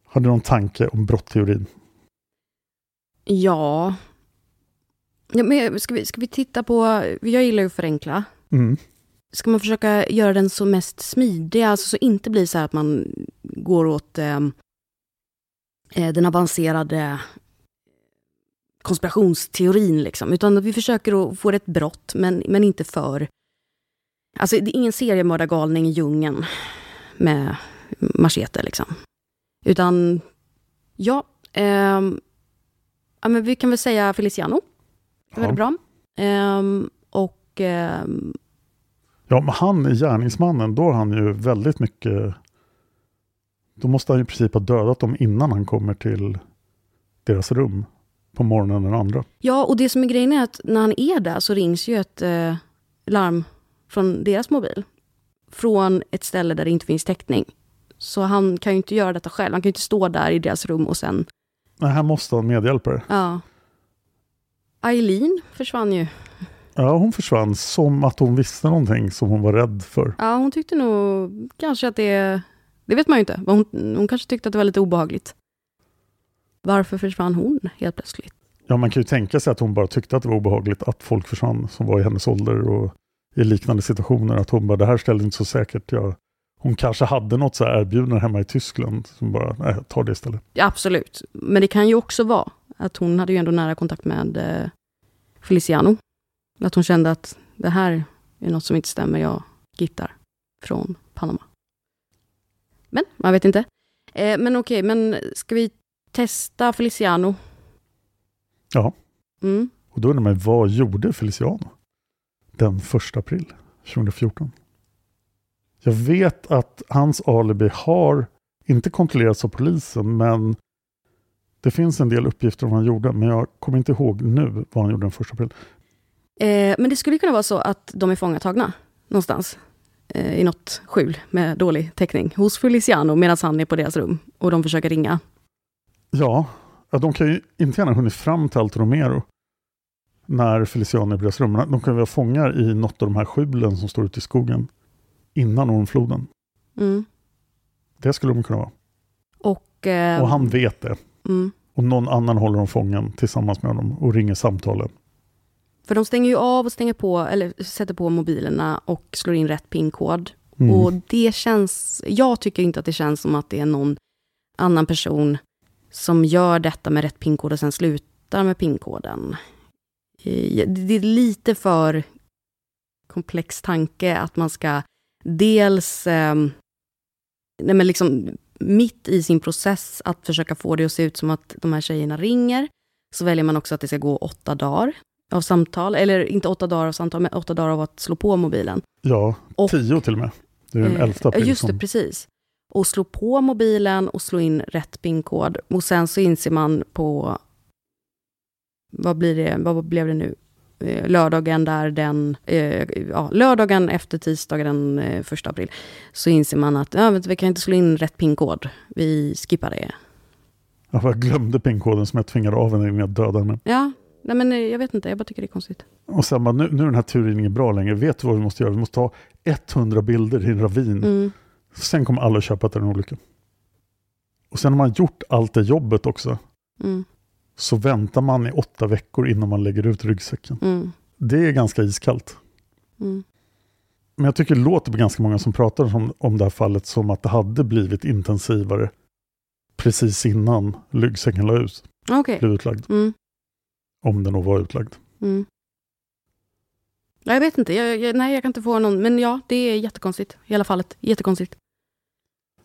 Har du någon tanke om brottteorin? Ja. ja men ska, vi, ska vi titta på... Jag gillar ju att förenkla. Mm. Ska man försöka göra den så mest smidig, alltså så inte blir så här att man går åt eh, eh, den avancerade konspirationsteorin, liksom. Utan vi försöker att få ett brott, men, men inte för... Alltså det är ingen seriemördargalning i djungeln med machete, liksom. Utan, ja, ehm, ja men vi kan väl säga Feliciano. Det är väldigt bra. Ehm, och ehm, Ja, men han är gärningsmannen. Då har han ju väldigt mycket... Då måste han i princip ha dödat dem innan han kommer till deras rum på morgonen den andra. Ja, och det som är grejen är att när han är där så rings ju ett eh, larm från deras mobil. Från ett ställe där det inte finns täckning. Så han kan ju inte göra detta själv. Han kan ju inte stå där i deras rum och sen... Nej, här måste ha en medhjälpare. Ja. Eileen försvann ju. Ja, hon försvann som att hon visste någonting som hon var rädd för. Ja, hon tyckte nog kanske att det... Det vet man ju inte. Hon, hon kanske tyckte att det var lite obehagligt. Varför försvann hon helt plötsligt? Ja, man kan ju tänka sig att hon bara tyckte att det var obehagligt att folk försvann som var i hennes ålder och i liknande situationer. Att hon bara, det här ställde inte så säkert. Jag, hon kanske hade något så här erbjudande hemma i Tyskland som bara, nej, ta det istället. Ja, absolut. Men det kan ju också vara att hon hade ju ändå nära kontakt med eh, Feliciano. Att hon kände att det här är något som inte stämmer. Jag gittar från Panama. Men man vet inte. Eh, men okej, men ska vi testa Feliciano? Ja, Mm. och då undrar man, vad gjorde Feliciano den 1 april 2014? Jag vet att hans alibi har inte kontrollerats av polisen, men det finns en del uppgifter om vad han gjorde, men jag kommer inte ihåg nu vad han gjorde den 1 april. Eh, men det skulle kunna vara så att de är fångatagna någonstans. Eh, I något skjul med dålig täckning hos Feliciano medan han är på deras rum. Och de försöker ringa. Ja, de kan ju inte gärna ha hunnit fram till Alto Romero när Feliciano är på deras rum. De kan ju vara fångar i något av de här skjulen som står ute i skogen innan Ormfloden. Mm. Det skulle de kunna vara. Och, eh, Och han vet det. mm. Och någon annan håller dem fången tillsammans med honom och ringer samtalen. För de stänger ju av och stänger på, eller sätter på mobilerna och slår in rätt pinkod. Mm. Och det känns, jag tycker inte att det känns som att det är någon annan person som gör detta med rätt pinkod och sen slutar med pinkoden. Det är lite för komplex tanke att man ska dels, eh, nej men liksom mitt i sin process att försöka få det att se ut som att de här tjejerna ringer, så väljer man också att det ska gå åtta dagar av samtal, eller inte åtta dagar av samtal, men åtta dagar av att slå på mobilen. Ja, Och- tio till och med. Det är den Eh, 11 april. Just det, som- precis. Och slå på mobilen och slå in rätt pinkod. Och sen så inser man på, vad blir det, vad blev det nu? Eh, Lördagen där den, eh, ja, lördagen efter tisdagen den eh, första april, så inser man att ja, vi kan inte slå in rätt pinkod. Vi skippar det. Ja, Jag glömde pinkoden som jag tvingade av henne innan jag dödade henne. Ja, nej men eh, jag vet inte, jag bara tycker det är konstigt. Och sen bara, nu, nu är den här turen ingen bra längre. Vet du vad vi måste göra? Vi måste ta 100 bilder i en ravin. Mm. Sen kommer alla köpa att det är en olycka. Och sen har man gjort allt det jobbet också. Mm. Så väntar man i åtta veckor innan man lägger ut ryggsäcken. Mm. Det är ganska iskallt. Mm. Men jag tycker det låter på ganska många som pratar om, om det här fallet som att det hade blivit intensivare precis innan ryggsäcken la ut, Okej. blev utlagd. Mm. Om den då var utlagd. Mm. Jag vet inte, jag, jag, nej jag kan inte få någon, men ja, det är jättekonstigt. I alla fallet, jättekonstigt.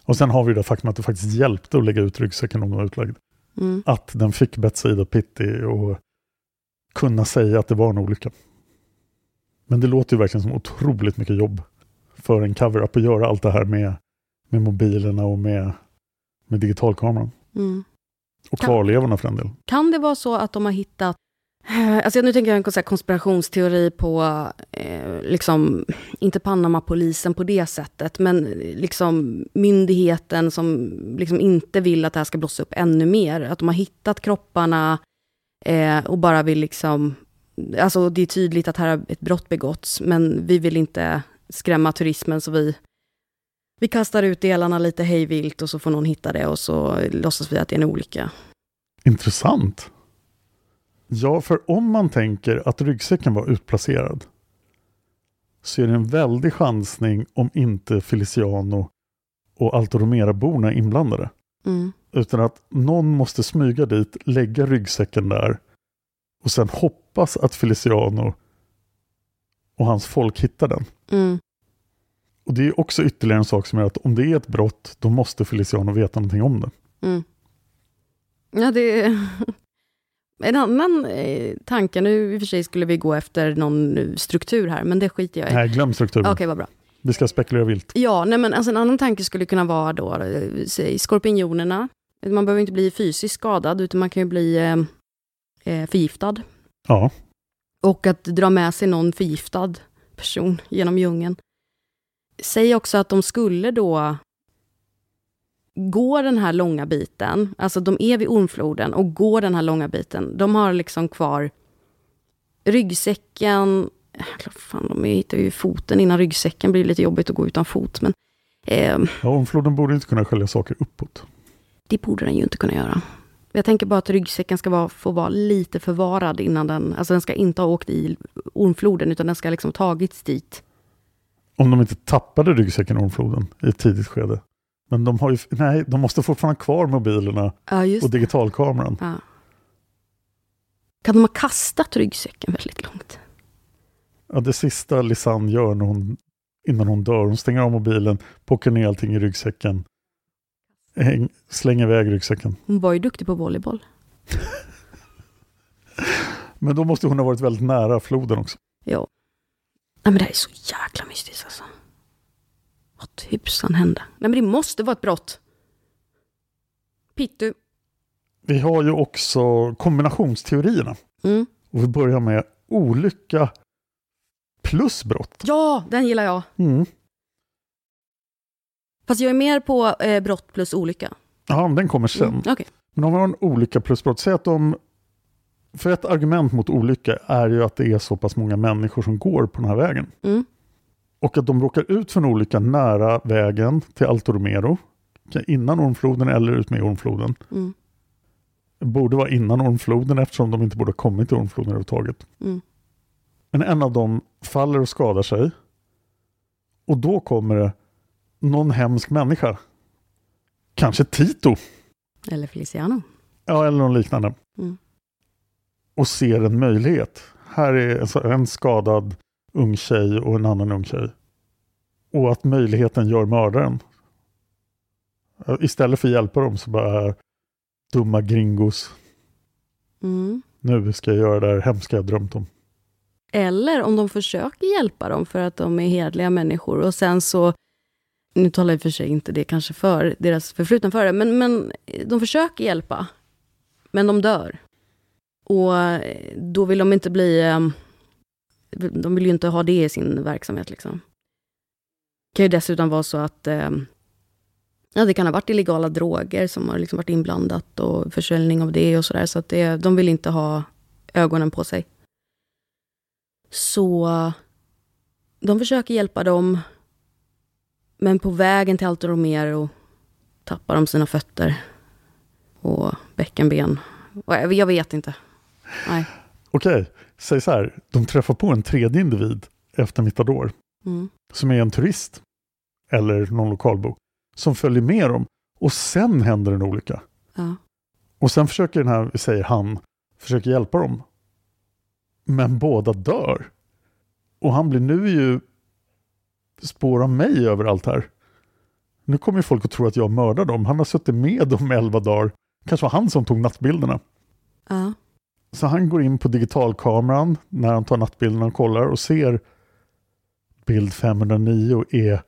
Och sen har vi det faktum att det faktiskt hjälpte att lägga ut ryggsäcken om den var utlagd. Mm. Att den fick Betsaida Pitti och kunna säga att det var en olycka. Men det låter ju verkligen som otroligt mycket jobb för en cover-up att göra allt det här med, med mobilerna och med, med digitalkameran. Mm. Och Kan- kvarlevorna för en del. Kan det vara så att de har hittat Eh, Alltså nu tänker jag en konspirationsteori på, eh, liksom, inte Panama-polisen på det sättet, men liksom myndigheten som liksom inte vill att det här ska blossa upp ännu mer. Att de har hittat kropparna eh, och bara vill liksom, alltså det är tydligt att här har ett brott begåtts, men vi vill inte skrämma turismen så vi, vi kastar ut delarna lite hejvilt och så får någon hitta det och så låtsas vi att det är en olycka. Intressant. Ja, för om man tänker att ryggsäcken var utplacerad så är det en väldig chansning om inte Feliciano och Alto Romera-borna är inblandade. Mm. Utan att någon måste smyga dit, lägga ryggsäcken där och sen hoppas att Feliciano och hans folk hittar den. Mm. Och det är också ytterligare en sak som är att om det är ett brott, då måste Feliciano veta någonting om det. Mm. Ja, det är en annan eh, tanke. Nu i och för sig skulle vi gå efter någon eh, struktur här, men det skiter jag i. Nej, glöm strukturen. Okej, vad bra. Vi ska spekulera vilt. Ja, nej, men alltså en annan tanke skulle kunna vara då, eh, säg skorpionerna. Man behöver inte bli fysiskt skadad, utan man kan ju bli eh, förgiftad. Ja, Och att dra med sig någon förgiftad person genom djungeln. Säg också att de skulle då gå den här långa biten, alltså de är vid ormfloden och går den här långa biten. De har liksom kvar ryggsäcken, fan, de hittar ju foten innan ryggsäcken, blir lite jobbigt att gå utan fot, men eh, ja omfloden borde inte kunna skölja saker uppåt. det borde den ju inte kunna göra. Jag tänker bara att ryggsäcken ska vara, få vara lite förvarad innan den, alltså den ska inte ha åkt i ormfloden, utan den ska liksom tagits dit. Om de inte tappade ryggsäcken i ormfloden i ett tidigt skede. Men de har ju, nej, de måste fortfarande ha kvar mobilerna Ja, och digitalkameran. Ja. Kan de ha kastat ryggsäcken väldigt långt? Ja, det sista Lisanne gör när hon, innan hon dör, hon stänger av mobilen, pockar ner allting i ryggsäcken, häng, slänger iväg ryggsäcken. Hon var ju duktig på volleyboll. Men då måste hon ha varit väldigt nära floden också. Ja. Nej men det här är så jäkla mystiskt alltså. Vad tusan hände? Nej men det måste vara ett brott. Pittu. Vi har ju också kombinationsteorierna. Mm. Och vi börjar med olycka plus brott. Ja, den gillar jag. Mm. Fast jag är mer på eh, brott plus olycka. Ja, den kommer sen. Mm, Okej. Men om vi har en olycka plus brott, säg att de... För ett argument mot olycka är ju att det är så pass många människor som går på den här vägen. Mm. Och att de råkar ut för en olycka nära vägen till Alto Romero, innan Ormfloden eller ut med Ormfloden. Mm. Borde vara innan Ormfloden eftersom de inte borde ha kommit till Ormfloden överhuvudtaget. Mm. Men en av dem faller och skadar sig. Och då kommer det någon hemsk människa. Kanske Tito. Eller Feliciano. Ja, eller någon liknande. Mm. Och ser en möjlighet. Här är en skadad ung tjej och en annan ung tjej. Och att möjligheten gör mördaren. Istället för att hjälpa dem så bara dumma gringos. Mm. Nu ska jag göra det här hemska jag drömt om. Eller om de försöker hjälpa dem för att de är hedliga människor och sen så, nu talar jag för sig inte det kanske för deras förflutna för det, men, men de försöker hjälpa, men de dör. Och då vill de inte bli, ehm, de vill ju inte ha det i sin verksamhet liksom. Det kan ju dessutom vara så att ehm, ja, det kan ha varit illegala droger som har liksom varit inblandat och försäljning av det och sådär, så att det, de vill inte ha ögonen på sig. Så de försöker hjälpa dem. Men på vägen till Alto Romero tappar de sina fötter. Och bäckenben. Och jag, jag vet inte. Nej. Okej, säg så här. De träffar på en tredje individ efter Mitador. Mm. Som är en turist. Eller någon lokalbo. Som följer med dem. Och sen händer en olycka. Ja. Och sen försöker den här, säger han, försöker hjälpa dem. Men båda dör. Och han blir nu ju spår av mig överallt här. Nu kommer ju folk att tro att jag mördar dem. Han har suttit med dem elva dagar. Kanske var han som tog nattbilderna. Ja. Så han går in på digitalkameran när han tar nattbilderna och kollar och ser bild 509 är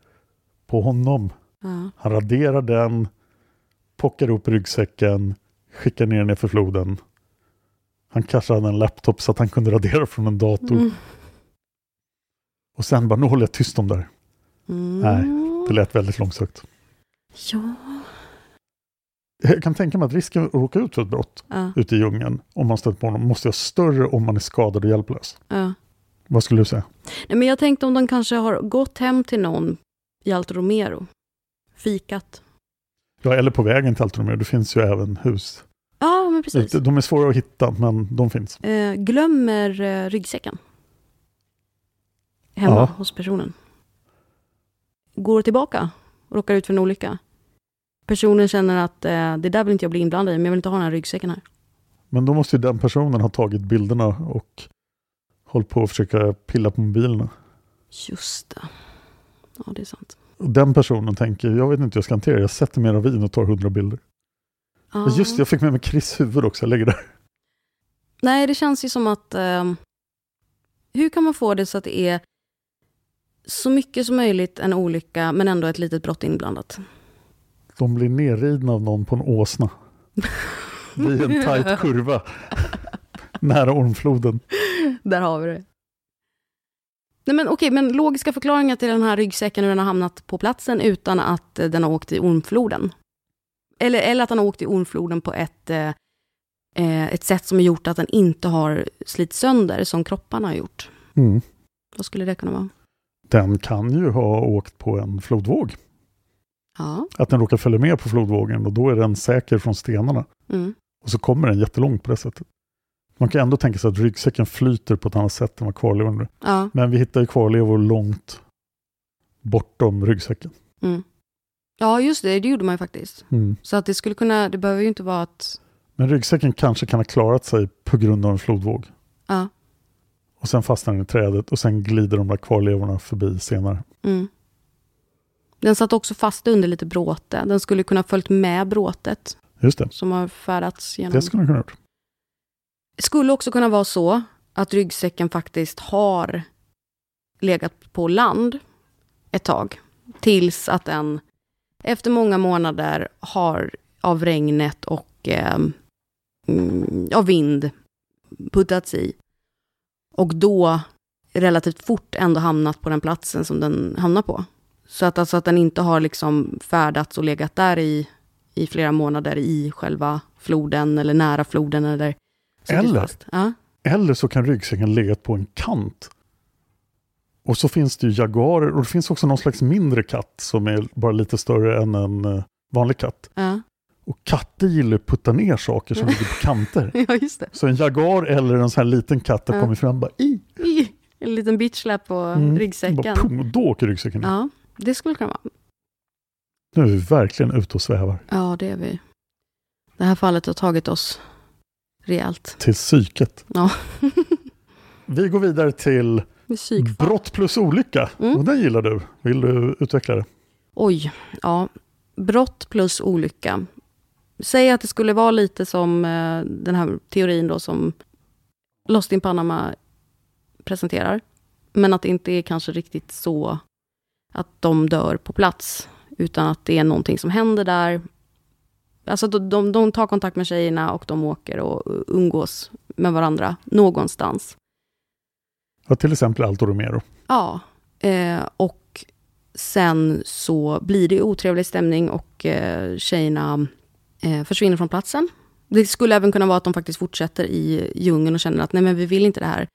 på honom. Ja. Han raderar den, pockar upp ryggsäcken, skickar ner den för floden. Han kanske hade en laptop så att han kunde radera från en dator. Mm. Och sen bara, nu håller jag tyst om det här. Mm. Nej, det lät väldigt långsökt. Ja. Jag kan tänka mig att risken att råka ut för ett brott Ja. ute i djungeln, om man stöter på honom, måste vara större om man är skadad och hjälplös. ja. Vad skulle du säga? Nej, men jag tänkte om de kanske har gått hem till någon i Alto Romero. Fikat. Ja, eller på vägen till Alto Romeo, det finns ju även hus. Ja, men precis. De är svåra att hitta, men de finns. Eh, glömmer eh, ryggsäcken. Hemma Ja. hos personen. Går tillbaka och råkar ut för en olycka. Personen känner att eh, det där vill inte jag bli inblandad i, men jag vill inte ha den här ryggsäcken här. Men då måste ju den personen ha tagit bilderna och hållit på att försöka pilla på mobilerna. Just det. Ja, det är sant. Och den personen tänker, jag vet inte hur jag ska hantera det. jag sätter mig i ravin och tar hundra bilder. Ja. Just det, jag fick med mig Chris huvud också, jag lägger där. Nej, det känns ju som att... ehm, hur kan man få det så att det är så mycket som möjligt en olycka, men ändå ett litet brott inblandat? De blir nerridna av någon på en åsna. Vid en tajt kurva. Nära ormfloden. Där har vi det. Nej, men okej, men logiska förklaringar till den här ryggsäcken hur den har hamnat på platsen utan att eh, den har åkt i ormfloden. Eller, eller att den har åkt i ormfloden på ett, eh, eh, ett sätt som har gjort att den inte har slitit sönder som kropparna har gjort. Mm. Vad skulle det kunna vara? Den kan ju ha åkt på en flodvåg. Ja. Att den råkar följa med på flodvågen och då är den säker från stenarna. Mm. Och så kommer den jättelångt på det sättet. Man kan ändå tänka sig att ryggsäcken flyter på ett annat sätt än vad kvarlevorna Ja. Men vi hittar ju kvarlevor långt bortom ryggsäcken. Mm. Ja, just det. Det gjorde man ju faktiskt. Mm. Så att det skulle kunna, det behöver ju inte vara att... Men ryggsäcken kanske kan ha klarat sig på grund av en flodvåg. Ja. Och sen fastnar den i trädet och sen glider de där kvarlevorna förbi senare. Mm. Den satt också fast under lite bråte. Den skulle kunna följt med bråtet Just det, som har färdats genom... det skulle den kunna gjort. Det skulle också kunna vara så att ryggsäcken faktiskt har legat på land ett tag. Tills att den efter många månader har av regnet och eh, mm, av vind puttats i. Och då relativt fort ändå hamnat på den platsen som den hamnar på. Så att, alltså att den inte har liksom färdats och legat där i, i flera månader i själva floden eller nära floden eller Eller? Ja. Eller så kan ryggsäcken legat på en kant. Och så finns det ju jaguarer och det finns också någon slags mindre katt som är bara lite större än en eh, vanlig katt. Ja. Och katter gillar att putta ner saker som ligger på kanter. ja. Så en jaguar eller en sån här liten katt har Ja. kommit fram och bara i. I, en liten bitchlap på Mm. ryggsäcken. Bara, pum, och då åker ryggsäcken ner. Det skulle kunna vara. Nu är vi verkligen ute och svävar. Ja, det är vi. Det här fallet har tagit oss rejält. Till psyket. Ja. Vi går vidare till Psykfall. brott plus olycka. Mm. Och den gillar du. Vill du utveckla det? Oj, ja. Brott plus olycka. Säg att det skulle vara lite som eh, den här teorin då som Lost in Panama presenterar. Men att det inte är kanske riktigt så att de dör på plats. Utan att det är någonting som händer där. Alltså de, de, de tar kontakt med tjejerna och de åker och umgås med varandra någonstans. Ja, till exempel Alto Romero. Ja, eh, och sen så blir det otrevlig stämning och eh, tjejerna eh, försvinner från platsen. Det skulle även kunna vara att de faktiskt fortsätter i djungeln och känner att nej men vi vill inte det här.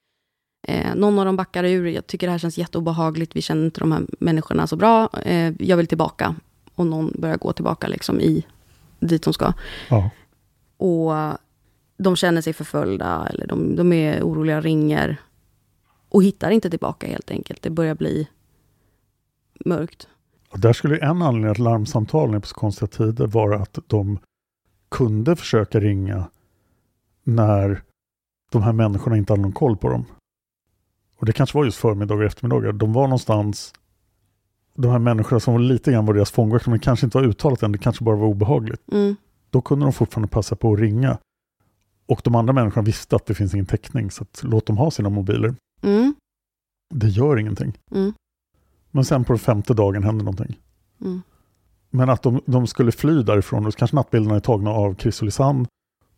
Eh, någon av dem backar ur, jag tycker det här känns jätteobehagligt, vi känner inte de här människorna så bra, eh, jag vill tillbaka. Och någon börjar gå tillbaka liksom i dit de ska. Ja. Och de känner sig förföljda eller de, de är oroliga, ringer och hittar inte tillbaka helt enkelt. Det börjar bli mörkt. Och där skulle en anledning att larmsamtalen är på så konstiga tider vara att de kunde försöka ringa när de här människorna inte hade någon koll på dem. Och det kanske var just förmiddagar och eftermiddagar. De var någonstans, de här människorna som var lite grann var deras fångvaktare, men kanske inte var uttalat än, det kanske bara var obehagligt. Mm. Då kunde de fortfarande passa på att ringa. Och de andra människorna visste att det finns ingen täckning, så att låt dem ha sina mobiler. Mm. Det gör ingenting. Mm. Men sen på den femte dagen händer någonting. Mm. Men att de, de skulle fly därifrån, och kanske nattbilderna är tagna av Chris och Lisanne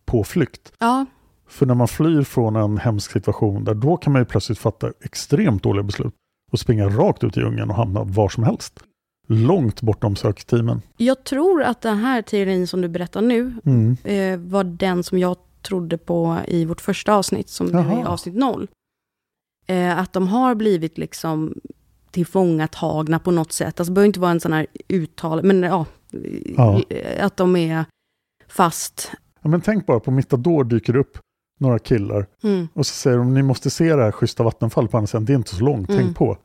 på flykt. Ja, För när man flyr från en hemsk situation där då kan man ju plötsligt fatta extremt dåliga beslut och springa rakt ut i djungeln och hamna var som helst. Långt bortom sökteamen. Jag tror att den här teorin som du berättar nu Mm. eh, var den som jag trodde på i vårt första avsnitt, som är avsnitt noll. Eh, att de har blivit liksom tillfångatagna på något sätt. Alltså det behöver inte vara en sån här uttal, men ja, Ja. att de är fast. Ja, men tänk bara på Mittador dyker upp några killar Mm. och så säger de ni måste se det här schyssta vattenfallet på andra sidan, det är inte så långt, Mm. tänk på.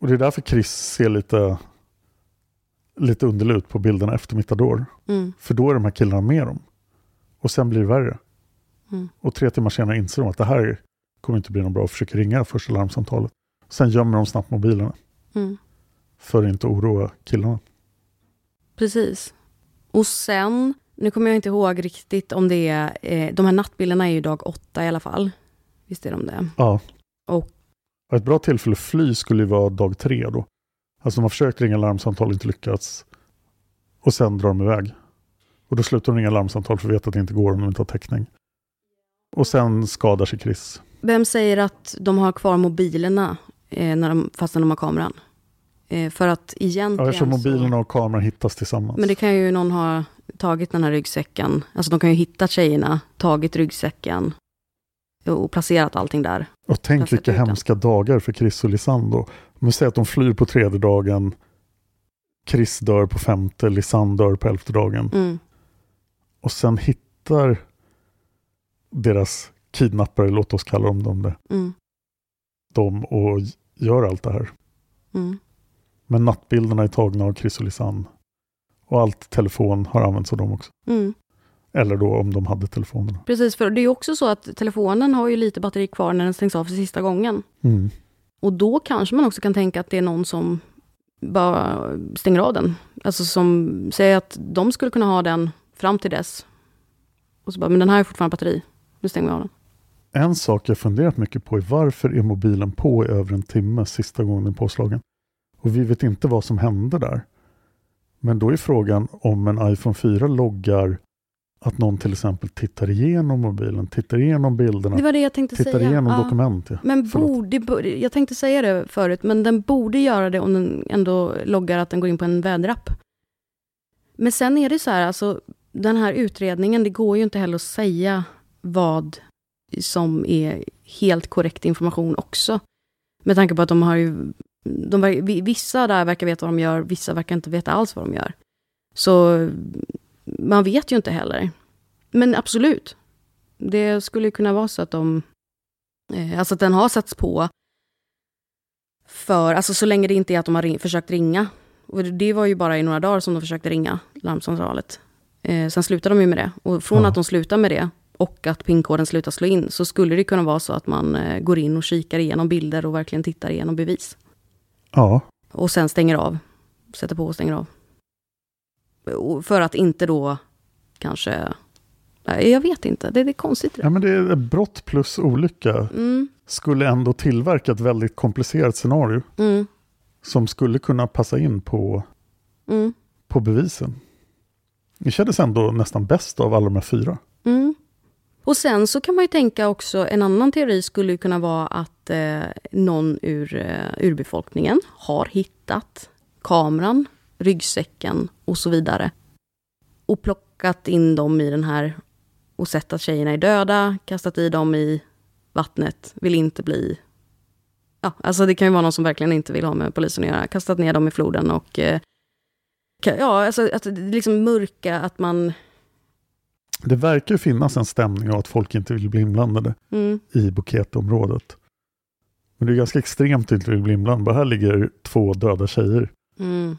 Och det är därför Chris ser lite, lite underlig ut på bilderna efter Mittador. Mm. För då är de här killarna med dem. Och sen blir det värre. Mm. Och tre timmar senare inser de att det här kommer inte bli något bra och försöker ringa första larmsamtalet. Sen gömmer de snabbt mobilerna Mm. för att inte oroa killarna. Precis. Och sen, nu kommer jag inte ihåg riktigt om det är, eh, de här nattbilderna är ju dag åtta i alla fall. Visst är de det? Ja. Och- Och ett bra tillfälle att fly skulle ju vara dag tre då. Alltså de har försökt ringa larmsamtal inte lyckats. Och sen drar de iväg. Och då slutar de ringa larmsamtal för att veta att det inte går om de inte har täckning. Och sen skadar sig Chris. Vem säger att de har kvar mobilerna eh, när de, fastän de har kameran? Eh, för att Ja, egentligen eftersom så, mobilerna och kameran hittas tillsammans. Men det kan ju någon ha tagit den här ryggsäcken. Alltså de kan ju hitta tjejerna, tagit ryggsäcken och placerat allting där. Och tänk vilka hemska dagar för Chris och Lisanne då. Om vi säger att de flyr på tredje dagen. Chris dör på femte, Lisanne dör på elfte dagen. Mm. Och sen hittar deras kidnappare, låt oss kalla dem dem det, Mm. dem och gör allt det här. Mm. Men nattbilderna är tagna av Chris och Lisanne. Och allt telefon har använts av dem också. Mm. Eller då om de hade telefonerna. Precis, för det är också så att telefonen har ju lite batteri kvar när den stängs av för sista gången. Mm. Och då kanske man också kan tänka att det är någon som bara stänger av den. Alltså som säger att de skulle kunna ha den fram till dess. Och så bara, men den här är fortfarande batteri. Nu stänger vi av den. En sak jag funderat mycket på är varför är mobilen på i över en timme sista gången den är påslagen? Och vi vet inte vad som hände där. Men då är frågan om en iPhone 4 loggar att någon till exempel tittar igenom mobilen, tittar igenom bilderna, Det var det jag tänkte tittar säga. igenom Ja. dokument. Ja. Men borde- jag tänkte säga det förut, men den borde göra det om den ändå loggar att den går in på en väderapp. Men sen är det så här, alltså den här utredningen, det går ju inte heller att säga vad som är helt korrekt information också. Med tanke på att de har ju, de, vissa där verkar veta vad de gör, vissa verkar inte veta alls vad de gör. Så man vet ju inte heller. Men absolut, det skulle kunna vara så att de Eh, Alltså att den har satts på för, alltså så länge det inte är att de har ring, försökt ringa. Och det var ju bara i några dagar som de försökte ringa larmcentralet. Eh, sen slutade de ju med det. Och från Ja. att de slutar med det och att pinkoden slutar slå in så skulle det kunna vara så att man eh, går in och kikar igenom bilder och verkligen tittar igenom bevis. Ja, Och sen stänger av. Sätter på och stänger av. För att inte då kanske... Jag vet inte, det, är konstigt. det ja men det är brott plus olycka. Mm, Skulle ändå tillverka ett väldigt komplicerat scenario mm, som skulle kunna passa in på, mm. på bevisen. Det kändes ändå nästan bäst av alla de här fyra. Och sen så kan man ju tänka också, en annan teori skulle ju kunna vara att eh, någon ur eh, urbefolkningen har hittat kameran, ryggsäcken och så vidare. Och plockat in dem i den här och sett att tjejerna är döda, kastat i dem i vattnet, vill inte bli... Ja, alltså det kan ju vara någon som verkligen inte vill ha med polisen att göra, kastat ner dem i floden och... Eh, ja, alltså att det liksom mörka, att man... Det verkar finnas en stämning av att folk inte vill bli inblandade Mm, i Buketområdet. Men det är ganska extremt att inte vill bli inblandade. Bara här ligger två döda tjejer mm.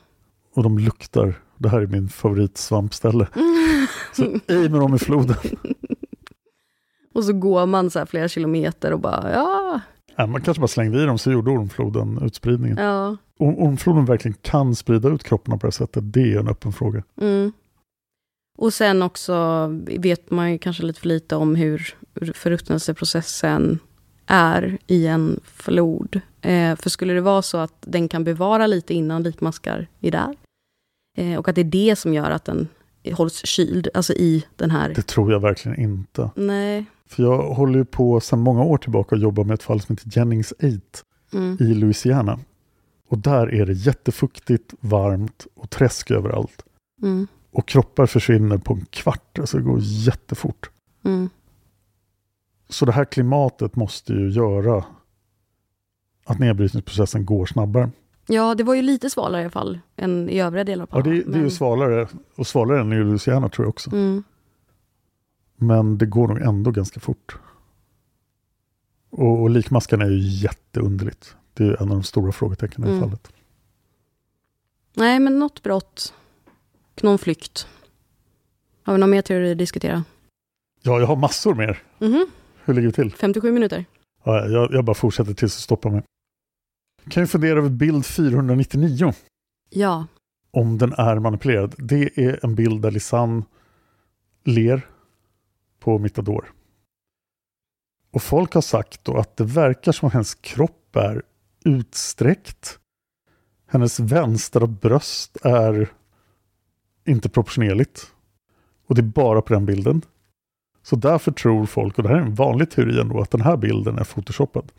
och de luktar. Det här är min favoritsvampställe. Så i med dem i floden. Och så går man så här flera kilometer och bara, ja, Ja, man kanske bara slängde i dem så gjorde ormfloden utspridningen. ja. Om ormfloden verkligen kan sprida ut kropparna på det här sättet, det är en öppen fråga. Mm. Och sen också vet man ju kanske lite för lite om hur förruttnelseprocessen är i en flod. Eh, för skulle det vara så att den kan bevara lite innan likmaskar är där, eh, och att det är det som gör att den hålls kyld, alltså i den här... Det tror jag verkligen inte. Nej. För jag håller ju på sedan många år tillbaka och jobbar med ett fall som heter Jennings 8 Mm. i Louisiana. Och där är det jättefuktigt, varmt och träsk överallt. Mm. Och kroppar försvinner på en kvart, alltså det går jättefort. Mm. Så det här klimatet måste ju göra att nedbrytningsprocessen går snabbare. Ja, det var ju lite svalare i alla fall än i övriga delar av Ja, Panama. det, det är ju men- svalare, och svalare än i Louisiana tror jag också. Mm. Men det går nog ändå ganska fort. Och, och likmaskan är ju jätteunderligt. Det är en av de stora frågetecknen i Mm. fallet. Nej, men något brott. Någon flykt. Har vi någon mer teori att diskutera? Ja, jag har massor mer. Mhm. Hur ligger vi till? 57 minuter. Ja, jag, jag bara fortsätter tills det stoppar mig. Kan ju fundera över bild 499. Ja. Om den är manipulerad. Det är en bild där Lisanne ler på Mitador. Och folk har sagt då att det verkar som att hennes kropp är utsträckt. Hennes vänstra bröst är inte proportionerligt. Och det är bara på den bilden. Så därför tror folk, och det här är en vanlig teori ändå, att den här bilden är photoshoppad.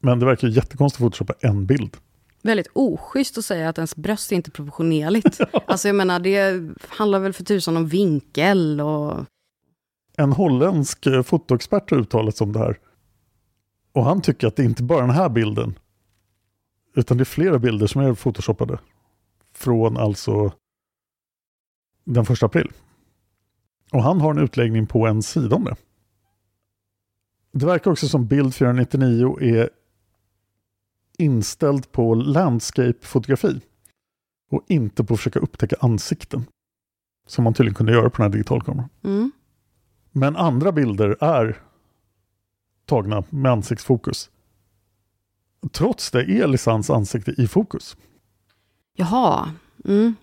Men det verkar ju jättekonstigt att photoshoppa en bild. Väldigt oschysst att säga att ens bröst är inte proportionerligt. Alltså jag menar, det handlar väl för tusan om vinkel och... En holländsk eh, fotoexpert har uttalat sig om det här. Och han tycker att det inte bara är den här bilden. Utan det är flera bilder som är photoshoppade. Från alltså den första april. Och han har en utläggning på en sida om det. Det verkar också som bild 499 är inställd på landscape-fotografi. Och inte på att försöka upptäcka ansikten. Som man tydligen kunde göra på den här digitalkameran. Mm. Men andra bilder är tagna med ansiktsfokus. Trots det är Lisans ansikte i fokus. Jaha. Mm.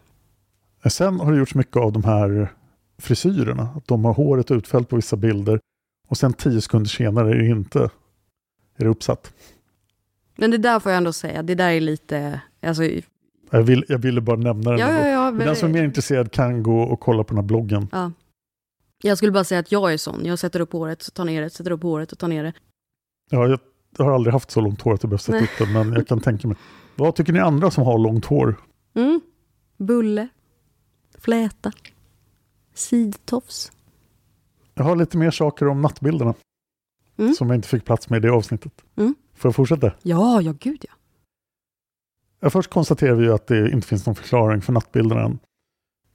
Sen har det gjorts mycket av de här frisyrerna. Att de har håret utfällt på vissa bilder och sen tio sekunder senare är det inte är det uppsatt. Men det där får jag ändå säga, det där är lite... Alltså, Jag, vill, jag ville bara nämna den. Ja, ja, ja, Men men- den som är mer intresserad kan gå och kolla på den här bloggen. ja. Jag skulle bara säga att jag är sån. Jag sätter upp håret, tar ner det, sätter upp håret och tar ner det. Ja, jag, jag har aldrig haft så långt hår att jag behövt sätta Nej. upp det, men jag kan tänka mig. Vad tycker ni andra som har långt hår? Mm. Bulle. Fläta. Sidtofs. Jag har lite mer saker om nattbilderna. Mm. Som jag inte fick plats med i det avsnittet. Mm. Får jag fortsätta? Ja, ja gud ja. Ja, först konstaterar vi att det inte finns någon förklaring för nattbilderna än.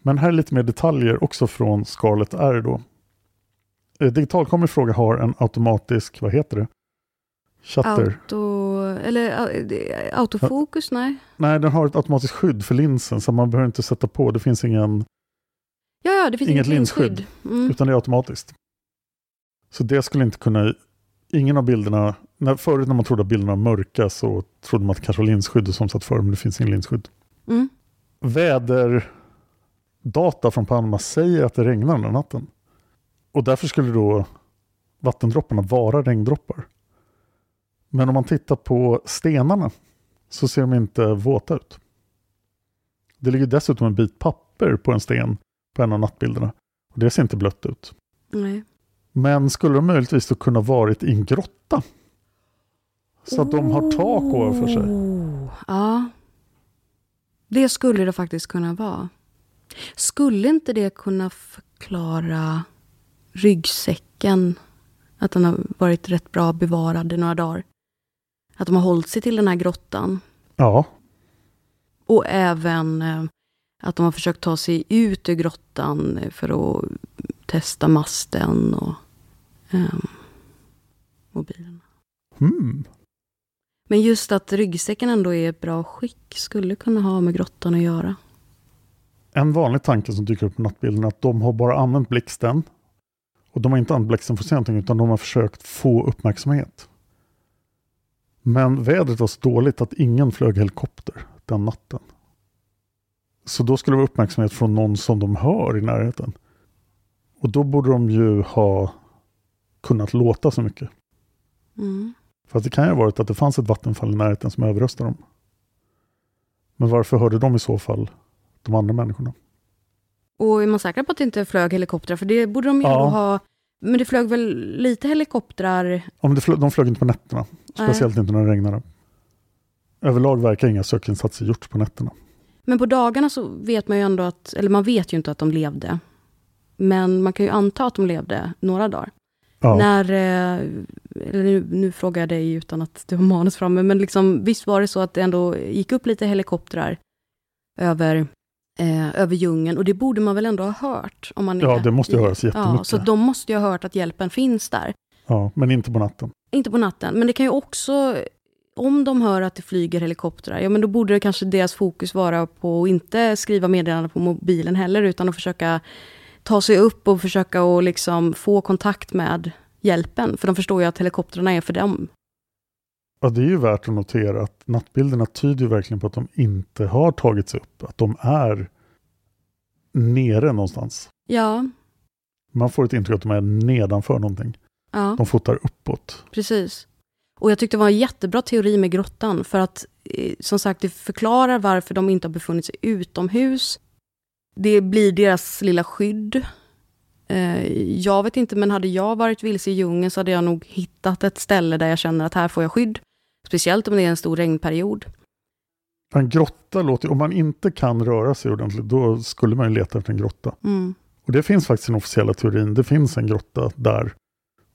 Men här är lite mer detaljer också från Scarlett R då. Eh, Digitalkom i fråga har en automatisk, vad heter det? Shutter. Auto... Eller autofokus? Nej. Nej, den har ett automatiskt skydd för linsen så man behöver inte sätta på. Det finns ingen, Ja, ja, det finns inget linsskydd. linsskydd. Mm. Utan det är automatiskt. Så det skulle inte kunna... Ingen av bilderna... När, förut när man trodde att bilderna var mörka så trodde man att det kanske var linsskyddet som satt för men det finns ingen linsskydd. Mm. Väderdata från Panama säger att det regnar den natten. Och därför skulle då vattendropparna vara regndroppar. Men om man tittar på stenarna så ser de inte våta ut. Det ligger dessutom en bit papper på en sten på en av nattbilderna. Och det ser inte blött ut. Nej. Men skulle de möjligtvis då kunna varit i en grotta? Så att de har tak ovanför sig. Oh, ja. Det skulle det faktiskt kunna vara. Skulle inte det kunna förklara ryggsäcken? Att den har varit rätt bra bevarad i några dagar. Att de har hållit sig till den här grottan. Ja, Och även eh, att de har försökt ta sig ut ur grottan eh, för att testa masten och eh, mobilen. hmm. Men just att ryggsäcken ändå är i ett bra skick skulle kunna ha med grottan att göra. En vanlig tanke som dyker upp på nattbilden är att de har bara använt blixten. Och de har inte använt blixten för att se någonting utan de har försökt få uppmärksamhet. Men vädret var så dåligt att ingen flög helikopter den natten. Så då skulle det vara uppmärksamhet från någon som de hör i närheten. Och då borde de ju ha kunnat låta så mycket. Mm. Fast det kan ju ha varit att det fanns ett vattenfall i närheten som överröstade dem. Men varför hörde de i så fall de andra människorna? Och är man säker på att det inte flög helikoptrar? För det borde de ju Ja. ha. Men det flög väl lite helikoptrar? Om det flög, de flög inte på nätterna, speciellt inte när det regnade. Överlag verkar inga sökinsatser gjorts på nätterna. Men på dagarna så vet man ju ändå att, eller man vet ju inte att de levde. Men man kan ju anta att de levde några dagar. Ja. När, eh, nu, nu frågar jag dig utan att du har manus framme, men liksom, visst var det så att det ändå gick upp lite helikoptrar över, eh, över djungeln, och det borde man väl ändå ha hört? Om man Ja, är det måste ju höras jättemycket. Ja, så de måste ju ha hört att hjälpen finns där. Ja, men inte på natten. Inte på natten, men det kan ju också, om de hör att det flyger helikoptrar, ja men då borde det kanske deras fokus vara på att inte skriva meddelanden på mobilen heller, utan att försöka ta sig upp och försöka att liksom få kontakt med hjälpen. För de förstår ju att helikoptrarna är för dem. Ja, det är ju värt att notera att nattbilderna tyder verkligen på att de inte har tagits upp. Att de är nere någonstans. Ja, Man får ett intryck att de är nedanför någonting. ja, De fotar uppåt. precis. Och jag tyckte det var en jättebra teori med grottan, för att eh, som sagt, det förklarar varför de inte har befunnit sig utomhus. Det blir deras lilla skydd. Eh, jag vet inte, men hade jag varit vilse i djungeln så hade jag nog hittat ett ställe där jag känner att här får jag skydd. Speciellt om det är en stor regnperiod. En grotta låter om man inte kan röra sig ordentligt, då skulle man ju leta efter en grotta. Mm. Och det finns faktiskt den officiella teorin. Det finns en grotta där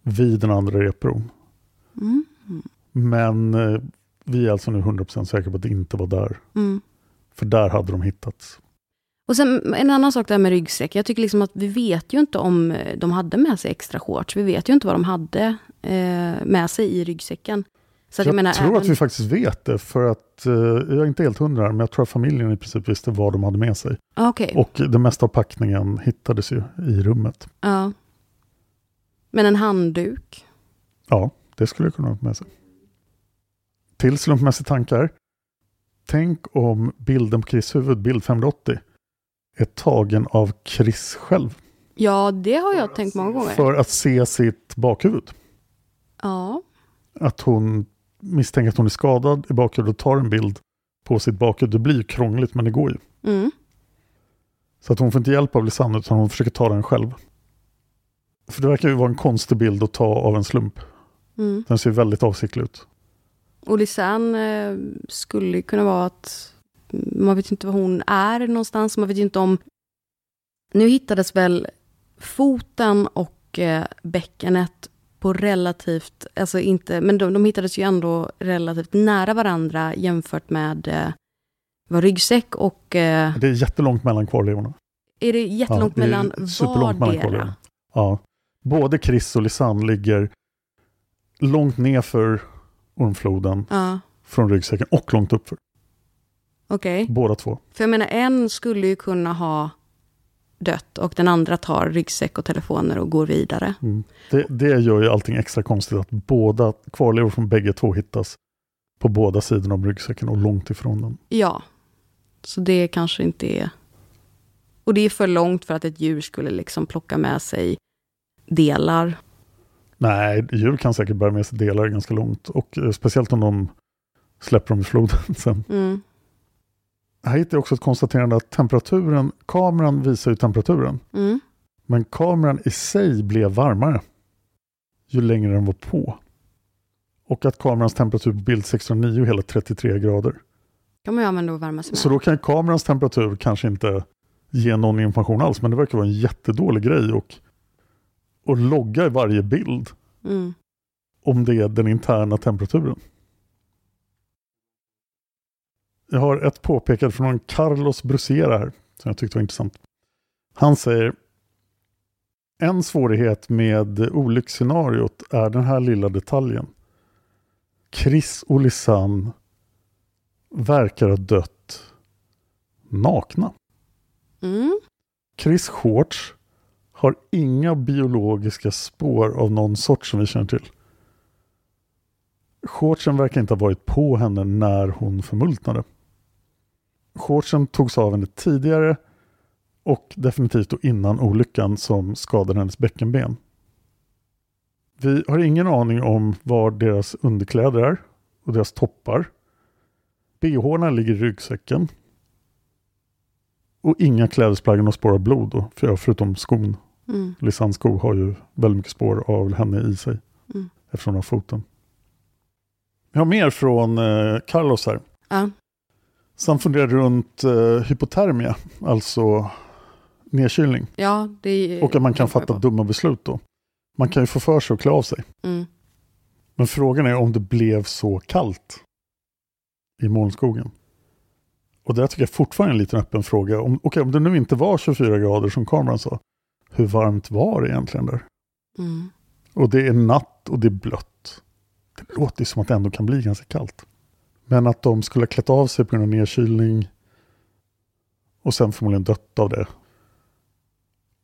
vid den andra repbron. Mm. Men eh, vi är alltså nu 100% säkra på att det inte var där. Mm. För där hade de hittats. Och sen en annan sak där med ryggsäck. Jag tycker liksom att vi vet ju inte om eh, de hade med sig extra shorts. Vi vet ju inte vad de hade eh, med sig i ryggsäcken. Så jag jag, menar, tror även, att vi faktiskt vet det, för att eh, jag är inte helt hundra, men jag tror att familjen i princip visste vad de hade med sig. Ah, Okej, Och det mesta av packningen hittades ju i rummet. ja. Men en handduk? Ja, det skulle jag kunna ha med sig. Till slumpmässig tankar. Tänk om bilden på Chris huvud, bild 580, är tagen av Chris själv. Ja, det har jag tänkt många gånger. För att se sitt bakhuvud. Ja, Att hon misstänker att hon är skadad i bakhuvudet och tar en bild på sitt bakhuvud. Det blir ju krångligt, men det går ju. mm. Så att hon får inte hjälp av Lisanne, utan hon försöker ta den själv. För det verkar ju vara en konstig bild att ta av en slump. Mm. Den ser väldigt avsiktlig ut. Och Lisanne eh, skulle kunna vara att man vet inte var hon är någonstans. Man vet inte om... Nu hittades väl foten och eh, bäckenet på relativt, alltså inte, men de, de hittades ju ändå relativt nära varandra jämfört med eh, var ryggsäck och... Eh, Det är jättelångt mellan kvarlevorna. är det jättelångt Ja, det mellan superlångt mellan kvarlevorna. Ja. Både Chris och Lisanne ligger långt nerför ormfloden Ja, från ryggsäcken och långt uppför. okej. Båda två. För jag menar, en skulle ju kunna ha dött och den andra tar ryggsäck och telefoner och går vidare. Mm. Det, det gör ju allting extra konstigt att båda kvarlevor från bägge två hittas på båda sidorna av ryggsäcken och långt ifrån den. Ja, så det kanske inte är... Och det är för långt för att ett djur skulle liksom plocka med sig delar. Nej, djur kan säkert bära med sig delar ganska långt och eh, speciellt om de släpper dem i floden sen. Mm. Här hittar jag också ett konstaterande att temperaturen, kameran visar ju temperaturen, Mm. men kameran i sig blev varmare ju längre den var på. Och att kamerans temperatur på bild 609 är hela 33 grader. kan man ju använda och värma sig med. Så då kan kamerans temperatur kanske inte ge någon information alls, men det verkar vara en jättedålig grej och, och logga i varje bild Mm. om det är den interna temperaturen. Jag har ett påpekande från en Carlos Brusera här som jag tyckte var intressant. Han säger en svårighet med olycksscenariot är den här lilla detaljen. Chris och Lisanne verkar ha dött nakna. Mm. Chris shorts har inga biologiska spår av någon sort som vi känner till. Shortsen verkar inte ha varit på henne när hon förmultnade. Shortsen togs av henne tidigare och definitivt då innan olyckan som skadade hennes bäckenben. Vi har ingen aning om var deras underkläder är och deras toppar. BH'na ligger i ryggsäcken. Och inga klädesplagg har spår av blod då, för, förutom skon. Mm. Lisans sko har ju väldigt mycket spår av henne i sig. Mm. Eftersom hon har foten. Jag har mer från eh, Carlos här. Ja. Han funderar runt eh, hypotermia, alltså nedkylning. Ja, det. Och att man kan fatta dumma beslut då. Man kan ju få för sig att klä av sig. Mm. Men frågan är om det blev så kallt i molnskogen. Och det där tycker jag fortfarande är en liten öppen fråga. Om, okej, om det nu inte var 24 grader som kameran sa, hur varmt var det egentligen där? Mm. Och det är natt och det är blött. Det låter ju som att det ändå kan bli ganska kallt. Men att de skulle ha klätt av sig på grund av nedkylning och sen förmodligen dött av det.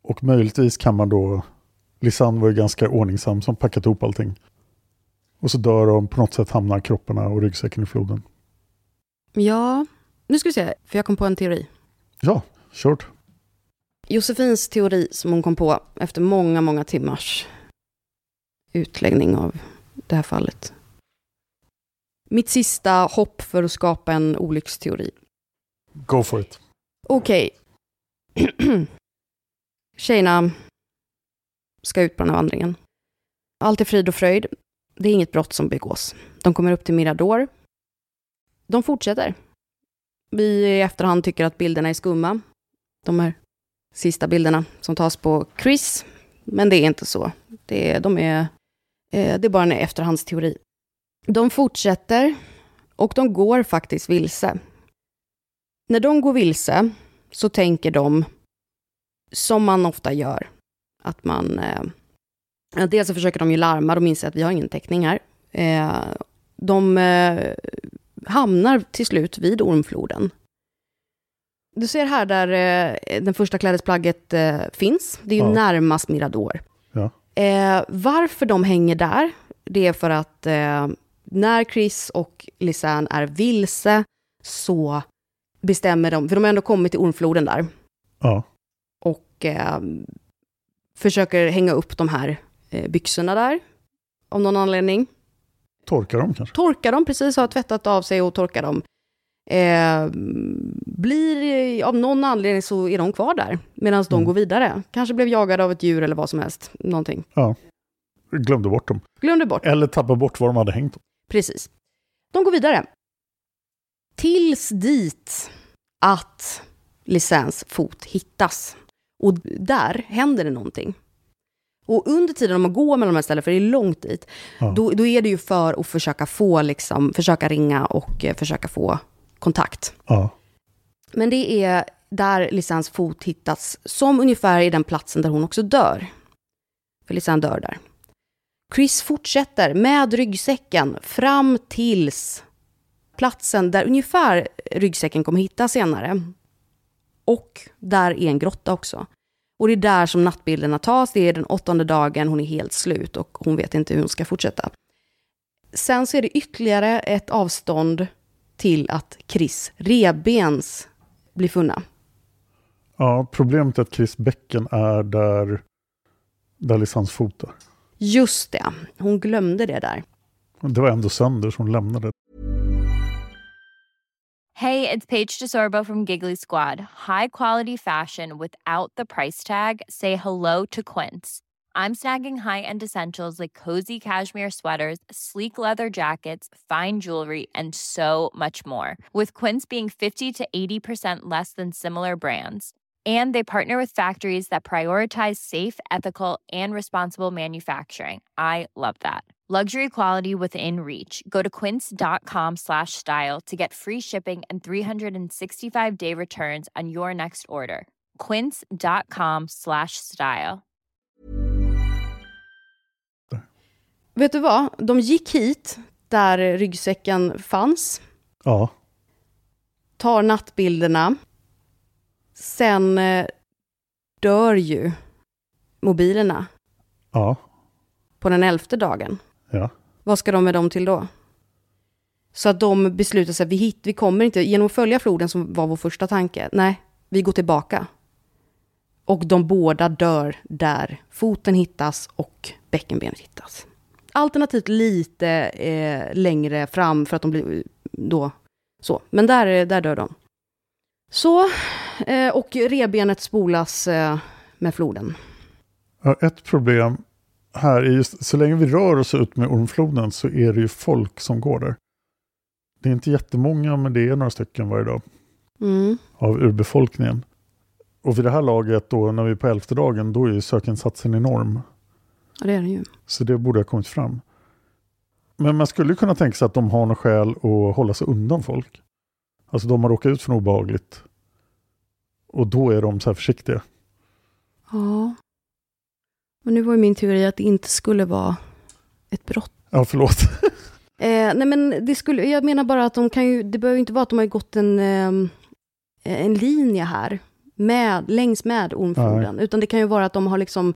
Och möjligtvis kan man då, Lisanne var ju ganska ordningsam som packat ihop allting. Och så dör de, på något sätt hamnar kropparna och ryggsäcken i floden. Ja, nu ska vi se, för jag kom på en teori. Ja, kört. Josefins teori som hon kom på efter många, många timmars utläggning av det här fallet. Mitt sista hopp för att skapa en olycksteori. Go for it. Okej. Tjejerna ska ut på den här vandringen. Allt är frid och fröjd. Det är inget brott som begås. De kommer upp till Mirador. De fortsätter. Vi i efterhand tycker att bilderna är skumma. De här sista bilderna som tas på Chris. Men det är inte så. Det är, de är, eh, det är bara en efterhandsteori. De fortsätter och de går faktiskt vilse. När de går vilse så tänker de, som man ofta gör, att man... Eh, dels så försöker de ju larma, de inser att vi har ingen täckning här. Eh, de eh, hamnar till slut vid Ormfloden. Du ser här där eh, den första klädesplagget eh, finns. Det är ju Ja. närmast Mirador. Ja. Eh, varför de hänger där, det är för att eh, när Chris och Lisanne är vilse så bestämmer de, för de har ändå kommit till Ormfloden där, Ja, och eh, försöker hänga upp de här eh, byxorna där, av någon anledning. torkar de kanske. Torkar dem, precis, har tvättat av sig och torkar dem. Eh, blir, av någon anledning så är de kvar där, medan de Mm. går vidare. Kanske blev jagade av ett djur eller vad som helst, någonting. Ja. Glömde bort dem. Glömde bort. Eller tappade bort var de hade hängt dem. Precis. De går vidare. Tills dit att licens fot hittas. Och där händer det någonting. Och under tiden man går mellan de här ställena, för det är långt dit, Ja. då, då är det ju för att försöka få, liksom, försöka ringa och eh, försöka få kontakt. Ja. Men det är där Lisans fot hittas, som ungefär i den platsen där hon också dör. För Lisanne dör där. Chris fortsätter med ryggsäcken fram tills platsen där ungefär ryggsäcken kommer hittas senare. Och där är en grotta också. Och det är där som nattbilderna tas. Det är den åttonde dagen, hon är helt slut och hon vet inte hur hon ska fortsätta. Sen så är det ytterligare ett avstånd till att Chris rebens blir funna. ja, problemet är att Chris bäcken är där, där Lisans fot är. Just det, hon glömde det där. Det var ändå sönder som hon lämnade. Hey, it's Paige DeSorbo from Giggly Squad. High quality fashion without the price tag. Say hello to Quince. I'm snagging high-end essentials like cozy cashmere sweaters, sleek leather jackets, fine jewelry, and so much more. With Quince being 50 to 80% less than similar brands. And they partner with factories that prioritize safe, ethical, and responsible manufacturing. I love that. Luxury quality within reach. Go to quince.com slash style to get free shipping and 365 day returns on your next order. Quince.com slash style. Vet du vad? De gick hit där ryggsäcken fanns, Ja, tar nattbilderna. Sen eh, dör ju mobilerna ja, på den elfte dagen. ja. Vad ska de med dem till då? Så att de beslutar sig, vi, hit, vi kommer inte, genom att följa floden som var vår första tanke, nej, vi går tillbaka. Och de båda dör där foten hittas och bäckenbenet hittas. Alternativt lite eh, längre fram för att de blir då så. Men där, där dör de. Så eh, och rebenet spolas eh, med floden. Ja, ett problem här är just, så länge vi rör oss ut med Ormfloden så är det ju folk som går där. Det är inte jättemånga, men det är några stycken varje dag Mm. av urbefolkningen. Och vid det här laget, då, när vi är på elfte dagen, då är ju sökinsatsen enorm. Ja, det är det ju. Så det borde ha kommit fram. Men man skulle kunna tänka sig att de har något skäl att hålla sig undan folk. Alltså de har råkat ut för något obehagligt. Och då är de så här försiktiga. Ja. Men nu var ju min teori att det inte skulle vara ett brott. Ja, förlåt. Eh, nej men det skulle, jag menar bara att de kan ju, det behöver inte vara att de har gått en, ehm, en linje här, med, längs med Ormfloden, utan det kan ju vara att de har liksom,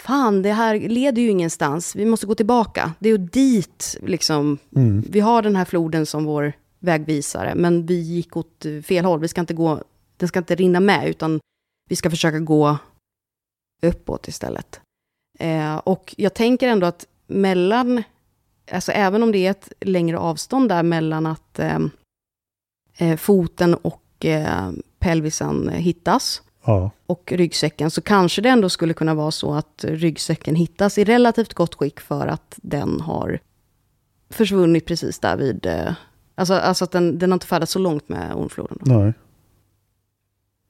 fan det här leder ju ingenstans, vi måste gå tillbaka, det är ju dit liksom, Mm. vi har den här floden som vår vägvisare, men vi gick åt fel håll, vi ska inte gå, den ska inte rinna med, utan vi ska försöka gå uppåt istället. Eh, och jag tänker ändå att mellan, alltså även om det är ett längre avstånd där mellan att eh, eh, foten och eh, pelvisen hittas Ja, och ryggsäcken, så kanske det ändå skulle kunna vara så att ryggsäcken hittas i relativt gott skick för att den har försvunnit precis där vid, eh, alltså, alltså att den, den har inte färdats så långt med Ormfloden. Då, nej.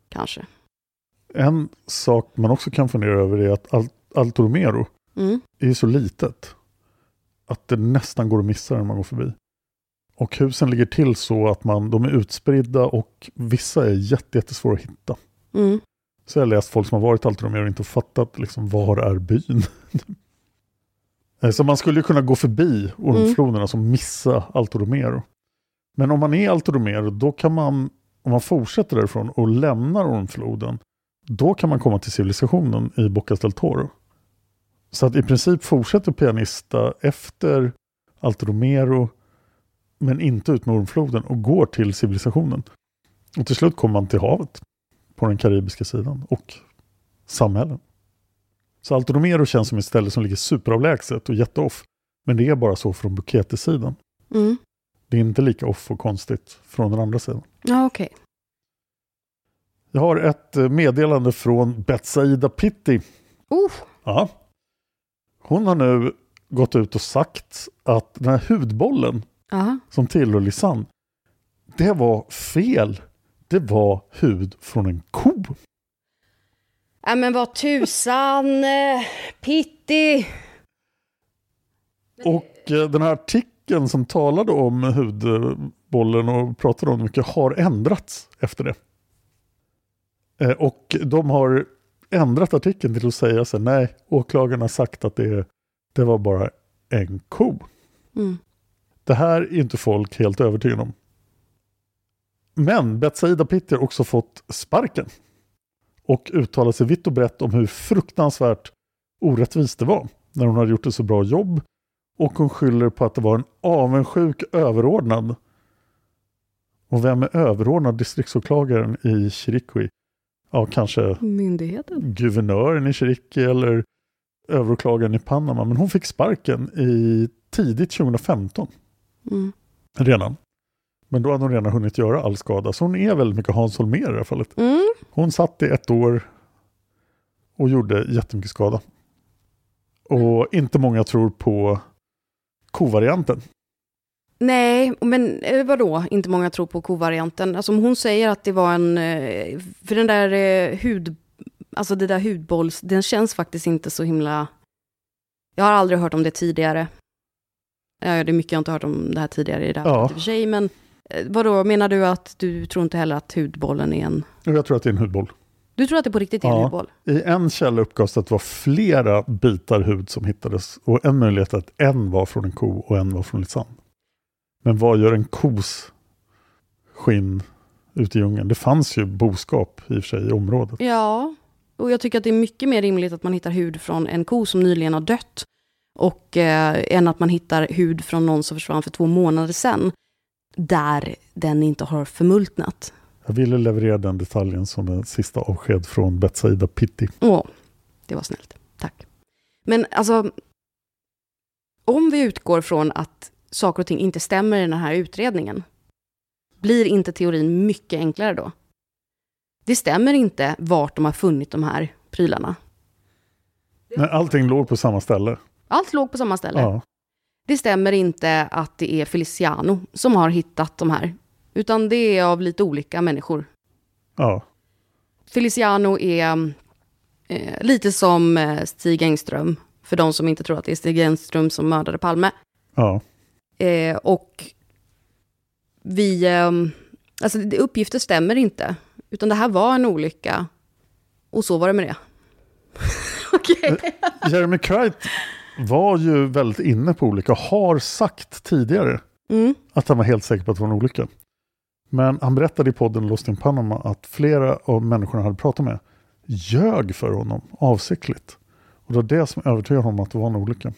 kanske. En sak man också kan fundera över är att Al- Alto Romero Mm. är så litet att det nästan går att missa när man går förbi. Och husen ligger till så att man, de är utspridda och vissa är jätte, jättesvåra att hitta. Mm. Så jag har läst folk som har varit i Alto Romero och inte fattat liksom, var är byn. Eh, så man skulle ju kunna gå förbi Ormfloden, alltså missa Alto Romero. Men om man är Alto Romero, då kan man, om man fortsätter därifrån och lämnar Ormfloden, då kan man komma till civilisationen i Bocas del Toro. Så att i princip fortsätter Pianista efter Alto Romero, men inte ut med Ormfloden och går till civilisationen. Och till slut kommer man till havet på den karibiska sidan och samhällen. Så Alto Romero känns som ett ställe som ligger superavlägset och jätteoff. Men det är bara så från Bukete-sidan. Mm. Det är inte lika off och konstigt från den andra sidan. Ja, okej. Jag har ett eh, meddelande från Betsaida Pitti. Uh, Ja. Hon har nu gått ut och sagt att den här hudbollen ja. som tillhör Lisanne, det var fel. Det var hud från en ko. Ja, men vad tusan, eh, Pitti. Och eh, den här artikeln som talade om hudbollen och pratade om det mycket har ändrats efter det. Eh, Och de har ändrat artikeln till att säga så här, nej, åklagaren har sagt att det, det var bara en ko. Mm. Det här är inte folk helt övertygade om. Men Betsaida Pitti har också fått sparken. Och uttalat sig vitt och brett om hur fruktansvärt orättvist det var. När hon hade gjort ett så bra jobb. Och hon skyller på att det var en avundsjuk överordnad. Och vem är överordnad distriktsåklagaren i Chiriqui? Ja, kanske Myndigheten. guvernören i Chiriqui eller överåklagaren i Panama. Men hon fick sparken i tidigt 2015 Mm. redan. Men då hade hon redan hunnit göra all skada. Så hon är väldigt mycket Hans Holmér i det här fallet. Mm. Hon satt i ett år och gjorde jättemycket skada. Och inte många tror på kovarianten. Nej, men eh, vadå, inte många tror på kovarianten. Alltså om hon säger att det var en, eh, för den där eh, hud, alltså det där hudbolls, den känns faktiskt inte så himla, jag har aldrig hört om det tidigare. Ja, det är mycket jag inte hört om det här tidigare i det här Ja. fallet i och för sig, men vadå, menar du att du tror inte heller att hudbollen är en, jag tror att det är en hudboll. Du tror att det på riktigt är en Ja. hudboll? I en källa uppgavs att det var flera bitar hud som hittades. Och en möjlighet att en var från en ko och en var från Lisanne. Men vad gör en kos skinn ute i djungeln? Det fanns ju boskap i och för sig i området. Ja, och jag tycker att det är mycket mer rimligt att man hittar hud från en ko som nyligen har dött. Och eh, än att man hittar hud från någon som försvann för två månader sedan. Där den inte har förmultnat. Jag ville leverera den detaljen som en sista avsked från Betsaida Pitti. Åh, det var snällt. Tack. Men alltså, om vi utgår från att saker och ting inte stämmer i den här utredningen, blir inte teorin mycket enklare då? Det stämmer inte vart de har funnit de här prylarna. Men allting låg på samma ställe. Allt låg på samma ställe. Ja. Det stämmer inte att det är Feliciano som har hittat de här. Utan det är av lite olika människor. Ja. Feliciano är eh, lite som eh, Stig Engström. För de som inte tror att det är Stig Engström som mördade Palme. Ja. Eh, och vi... Eh, alltså uppgifter stämmer inte. Utan det här var en olycka. Och så var det med det. Okej. Jeremy Krait var ju väldigt inne på olika, har sagt tidigare Mm. att han var helt säker på att det var en olycka. Men han berättade i podden Lost in Panama att flera av människorna han hade pratat med ljög för honom avsiktligt. Och det var det som övertygade honom att det var en olycka.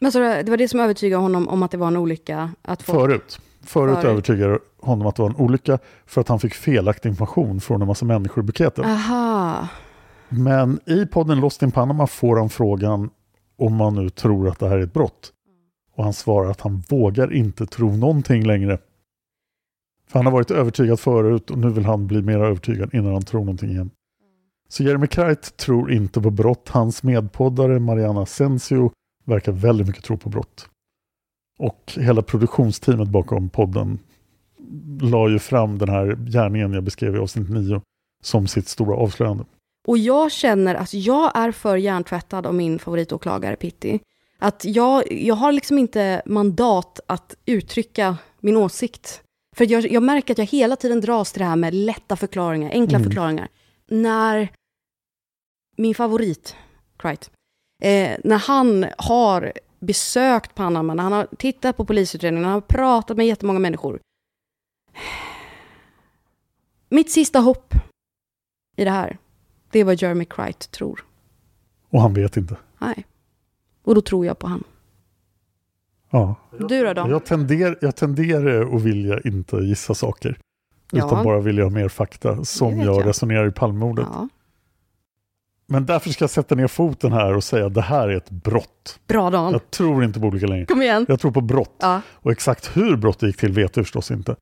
Men så det var det som övertygade honom om att det var en olycka? Att folk- Förut. Förut Förut. övertygade honom att det var en olycka för att han fick felaktig information från en massa människor i buketen. Aha. Men i podden Lost in Panama får han frågan om man nu tror att det här är ett brott. Och han svarar att han vågar inte tro någonting längre. För han har varit övertygad förut och nu vill han bli mer övertygad innan han tror någonting igen. Så Jeremy Kreit tror inte på brott. Hans medpoddare Mariana Sensio verkar väldigt mycket tro på brott. Och hela produktionsteamet bakom podden la ju fram den här gärningen jag beskrev i avsnitt 9 som sitt stora avslöjande. Och jag känner att jag är för hjärntvättad av min favoritåklagare Pitti. Att jag, jag har liksom inte mandat att uttrycka min åsikt. För jag, jag märker att jag hela tiden dras till det här med lätta förklaringar, enkla Mm. förklaringar. När min favorit, Cright, eh, när han har besökt Panama, när han har tittat på polisutredningen, när han har pratat med jättemånga människor. Mitt sista hopp i det här, det är vad Jeremy Cright tror. Och han vet inte. Nej. Och då tror jag på han. Ja. Du då? då? Jag, tender, jag tenderar att vilja inte gissa saker. Ja. Utan bara vilja ha mer fakta som jag, jag. resonerar i Palmemordet. Ja. Men därför ska jag sätta ner foten här och säga att det här är ett brott. Bra Dan. Jag tror inte på olika längre. Kom igen. Jag tror på brott. Ja. Och exakt hur brottet gick till vet jag förstås inte.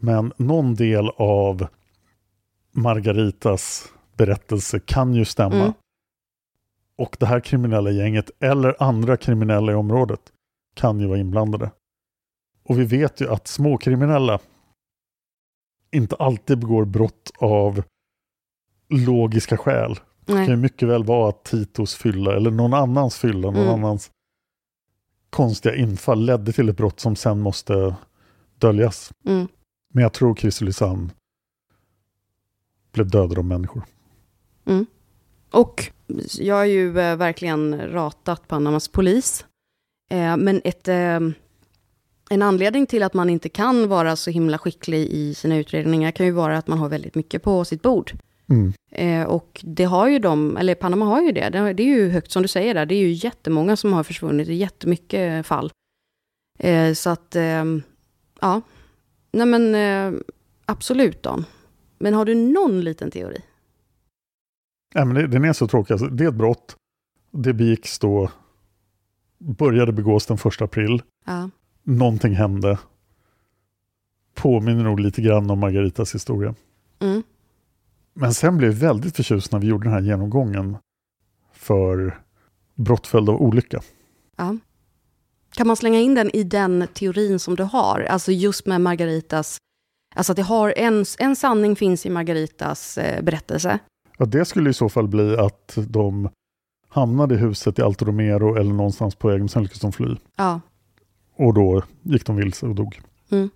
Men någon del av Margaritas berättelse kan ju stämma. Mm. Och det här kriminella gänget eller andra kriminella i området kan ju vara inblandade. Och vi vet ju att småkriminella inte alltid begår brott av logiska skäl. Det Nej. kan ju mycket väl vara att Titos fylla eller någon annans fylla, någon Mm. annans konstiga infall ledde till ett brott som sen måste döljas. Mm. Men jag tror Christer Lysanne blev dödad av människor. Mm. Och jag har ju eh, verkligen ratat Panamas polis. Eh, men ett, eh, en anledning till att man inte kan vara så himla skicklig i sina utredningar kan ju vara att man har väldigt mycket på sitt bord. Mm. Eh, och det har ju de, eller Panama har ju det. Det det är ju högt som du säger där, det är ju jättemånga som har försvunnit, det är jättemycket fall. Eh, så att, eh, ja. Nej men eh, absolut Dan. Men har du någon liten teori? Nej, men det, den är så tråkig. Alltså, det är ett brott. Det begicks då, började begås den första april. Ja. Någonting hände. Påminner nog lite grann om Margaritas historia. Mm. Men sen blev jag väldigt förtjust när vi gjorde den här genomgången för brott följd av olycka. Ja. Kan man slänga in den i den teorin som du har? Alltså just med Margaritas, alltså att det har en, en sanning finns i Margaritas eh, berättelse. Ja, det skulle i så fall bli att de hamnade i huset i Alto Romero eller någonstans på väg, men sen lyckades de fly. Ja. Och då gick de vilse och dog. Mm.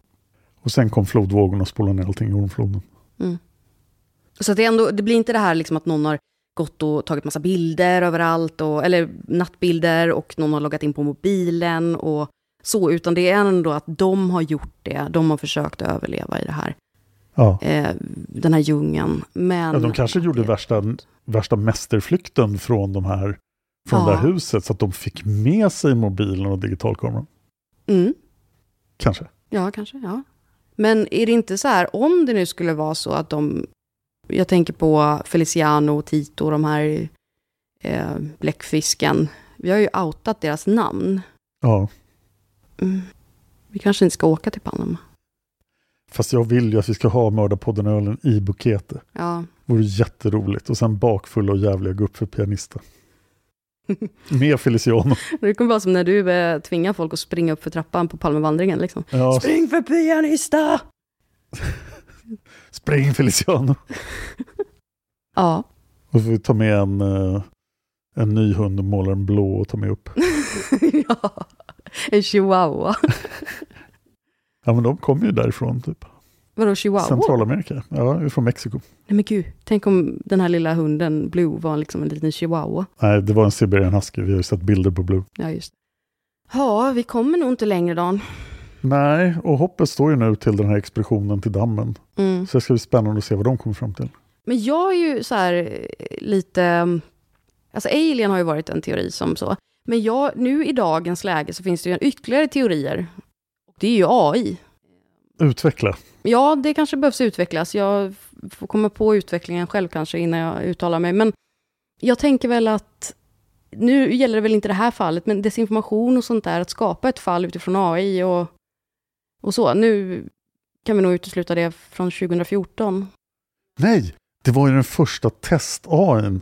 Och sen kom flodvågorna och spolade ner allting i ormfloden. Mm. Så det, ändå, det blir inte det här liksom att någon har gått och tagit massa bilder överallt, och, eller nattbilder, och någon har loggat in på mobilen och så, utan det är ändå att de har gjort det, de har försökt överleva i det här, Ja. eh, den här djungeln. Men Ja, de kanske gjorde värsta, värsta mästerflykten från, de här, från Ja. det här huset så att de fick med sig mobilen och digitalkameran. Mm. Kanske. Ja, kanske. Ja. Men är det inte så här, om det nu skulle vara så att de... Jag tänker på Feliciano och Tito, de här eh, bläckfisken. Vi har ju outat deras namn. Ja. Mm. Vi kanske inte ska åka till Panama. Fast jag vill ju att vi ska ha Mördarpodden-ölen i buketet. Ja. Vore jätteroligt. Och sen bakfulla och jävliga gå upp för pianister. Med Feliciano. Det kommer vara som när du eh, tvingar folk att springa upp för trappan på Palmevandringen. Liksom. Ja, Spring för pianista! spring Feliciano. Ja. Och så får vi ta med en, eh, en ny hund och måla den blå och ta med upp. ja. En chihuahua. Ja men de kommer ju därifrån typ. Vadå chihuahua? Centralamerika. Ja, från Mexiko. Nej men gud, tänk om den här lilla hunden Blue var liksom en liten chihuahua. Nej, det var en Siberian Husky. Vi har ju sett bilder på Blue. Ja, just. Ja, vi kommer nog inte längre Dan. Nej, och hoppet står ju nu till den här expeditionen till dammen. Mm. Så det ska bli spännande att se vad de kommer fram till. Men jag är ju så här eh, lite... Alltså alien har ju varit en teori som så. Men jag, nu i dagens läge så finns det ju ytterligare teorier. Och det är ju AI. Utveckla. Ja, det kanske behövs utvecklas. Jag får komma på utvecklingen själv kanske innan jag uttalar mig. Men jag tänker väl att, nu gäller det väl inte det här fallet, men desinformation och sånt där, att skapa ett fall utifrån AI och, och så. Nu kan vi nog utesluta det från 2014. Nej, det var ju den första test-AIn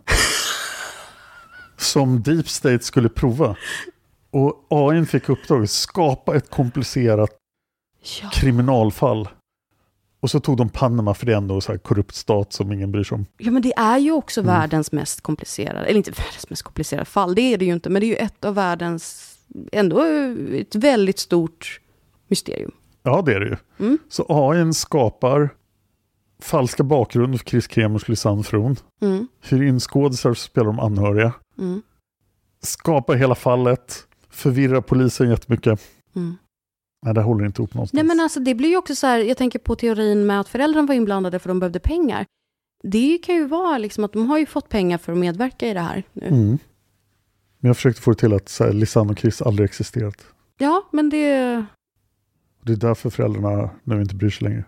som Deep State skulle prova. Och AIn fick uppdraget att skapa ett komplicerat Ja. kriminalfall. Och så tog de Panama för det är ändå här korrupt stat som ingen bryr sig om. Ja, men det är ju också Mm. världens mest komplicerade, eller inte världens mest komplicerade fall, det är det ju inte, men det är ju ett av världens, ändå ett väldigt stort mysterium. Ja, det är det ju. Mm. Så AIn skapar falska bakgrunder för Chris Kremers Lisanne Fron. Mm. Hyr in skådisar som spelar de anhöriga. Mm. Skapar hela fallet. Förvirrar polisen jättemycket. Mm. Nej, det håller inte ihop någonstans. Nej men alltså det blir ju också så här, jag tänker på teorin med att föräldrarna var inblandade för de behövde pengar. Det kan ju vara liksom att de har ju fått pengar för att medverka i det här nu. Mm. Men jag försökte få det till att här, Lisanne och Chris aldrig existerat. Ja, men det... Det är därför föräldrarna nu inte bryr sig längre.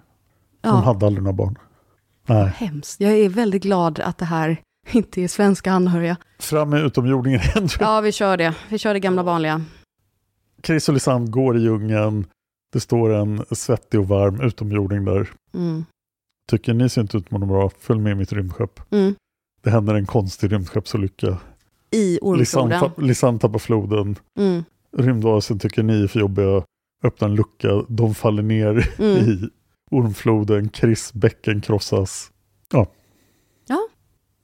Ja, De hade aldrig några barn. Nej. hemskt. Jag är väldigt glad att det här inte är svenska anhöriga. Fram med utomjordingen igen. Ja, vi kör det. Vi kör det gamla vanliga. Chris och Lisanne går i djungeln. Det står en svettig och varm utomjording där. Mm. Tycker ni ser inte ut att må bra, följ med mitt rymdskepp. Mm. Det händer en konstig rymdskeppsolycka. I ormfloden. Lisanne tappar floden. Mm. Rymdvasen tycker ni är för jobbiga. Öppnar en lucka. De faller ner Mm. i ormfloden. Chris bäcken krossas. Ja. Ja.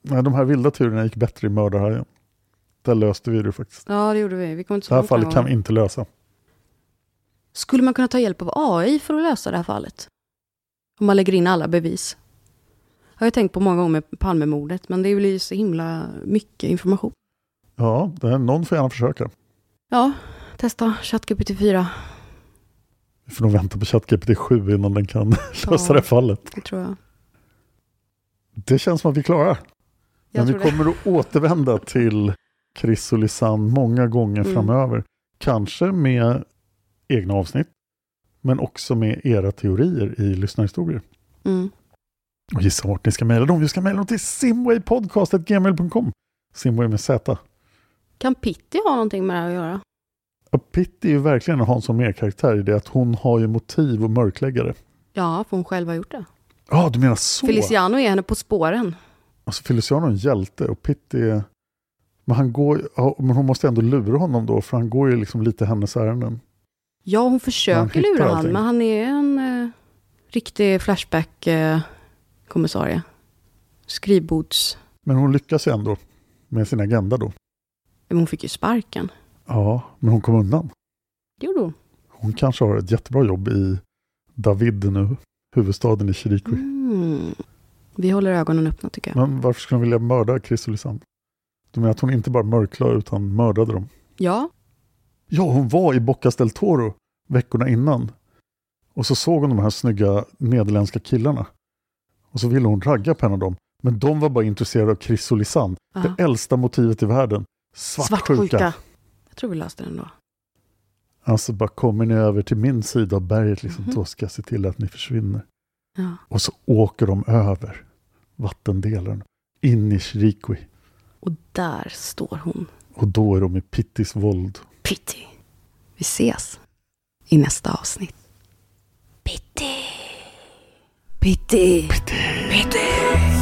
Nej, de här vilda turerna gick bättre i Mördarhajen. Där löste vi det faktiskt. Ja, det gjorde vi. Vi kom inte så Det här fallet kan vi inte lösa. Skulle man kunna ta hjälp av AI för att lösa det här fallet? Om man lägger in alla bevis. Jag har jag tänkt på många gånger med Palmemordet, men det blir ju så himla mycket information. Ja, det är, någon får gärna försöka. Ja, testa ChatGPT 4. Vi får nog vänta på ChatGPT 7 innan den kan lösa Ja. det här fallet. Det tror jag. Det känns som att vi klarar. Jag Men vi tror det. kommer att återvända till Chris och Lisanne många gånger Mm. framöver. Kanske med egna avsnitt, men också med era teorier i lyssnarhistorier. Mm. Och gissa vart ni ska mejla dem. Vi ska mejla dem till simwaypodcast.gmail.com Simway med Z. Kan Pitti ha någonting med det här att göra? Och Pitti är ju verkligen en Hansson Mer-karaktär i det att hon har ju motiv och mörkläggare. Ja, för hon själv har gjort det. Ja, du menar så? Feliciano är henne på spåren. Alltså Feliciano är en hjälte och Pitti är... Men, han går, men hon måste ändå lura honom då, för han går ju liksom lite hennes ärenden. Ja, hon försöker lura allting. men han är en eh, riktig Flashback-kommissarie. Skrivbords... Men hon lyckas ju ändå med sin agenda då. Men hon fick ju sparken. Ja, men hon kom undan. Det gjorde hon. Hon kanske har ett jättebra jobb i David nu, huvudstaden i Chiriqui. Mm. Vi håller ögonen öppna tycker jag. Men varför skulle hon vilja mörda Chris och Menar att hon inte bara mörklade utan mördade dem? Ja, Ja, hon var i Bocas del Toro veckorna innan. Och så såg hon de här snygga nederländska killarna. Och så ville hon ragga på en av dem. Men de var bara intresserade av. Aha. Det äldsta motivet i världen. Svartsjuka. Jag tror vi löste den då. Alltså bara kommer ni över till min sida av berget liksom, Mhm. då ska jag se till att ni försvinner. Ja. Och så åker de över vattendelaren in i Chiriqui. Och där står hon. Och då är de i Pittis våld. Pitti. Vi ses i nästa avsnitt. Pitti. Pitti. Pitti.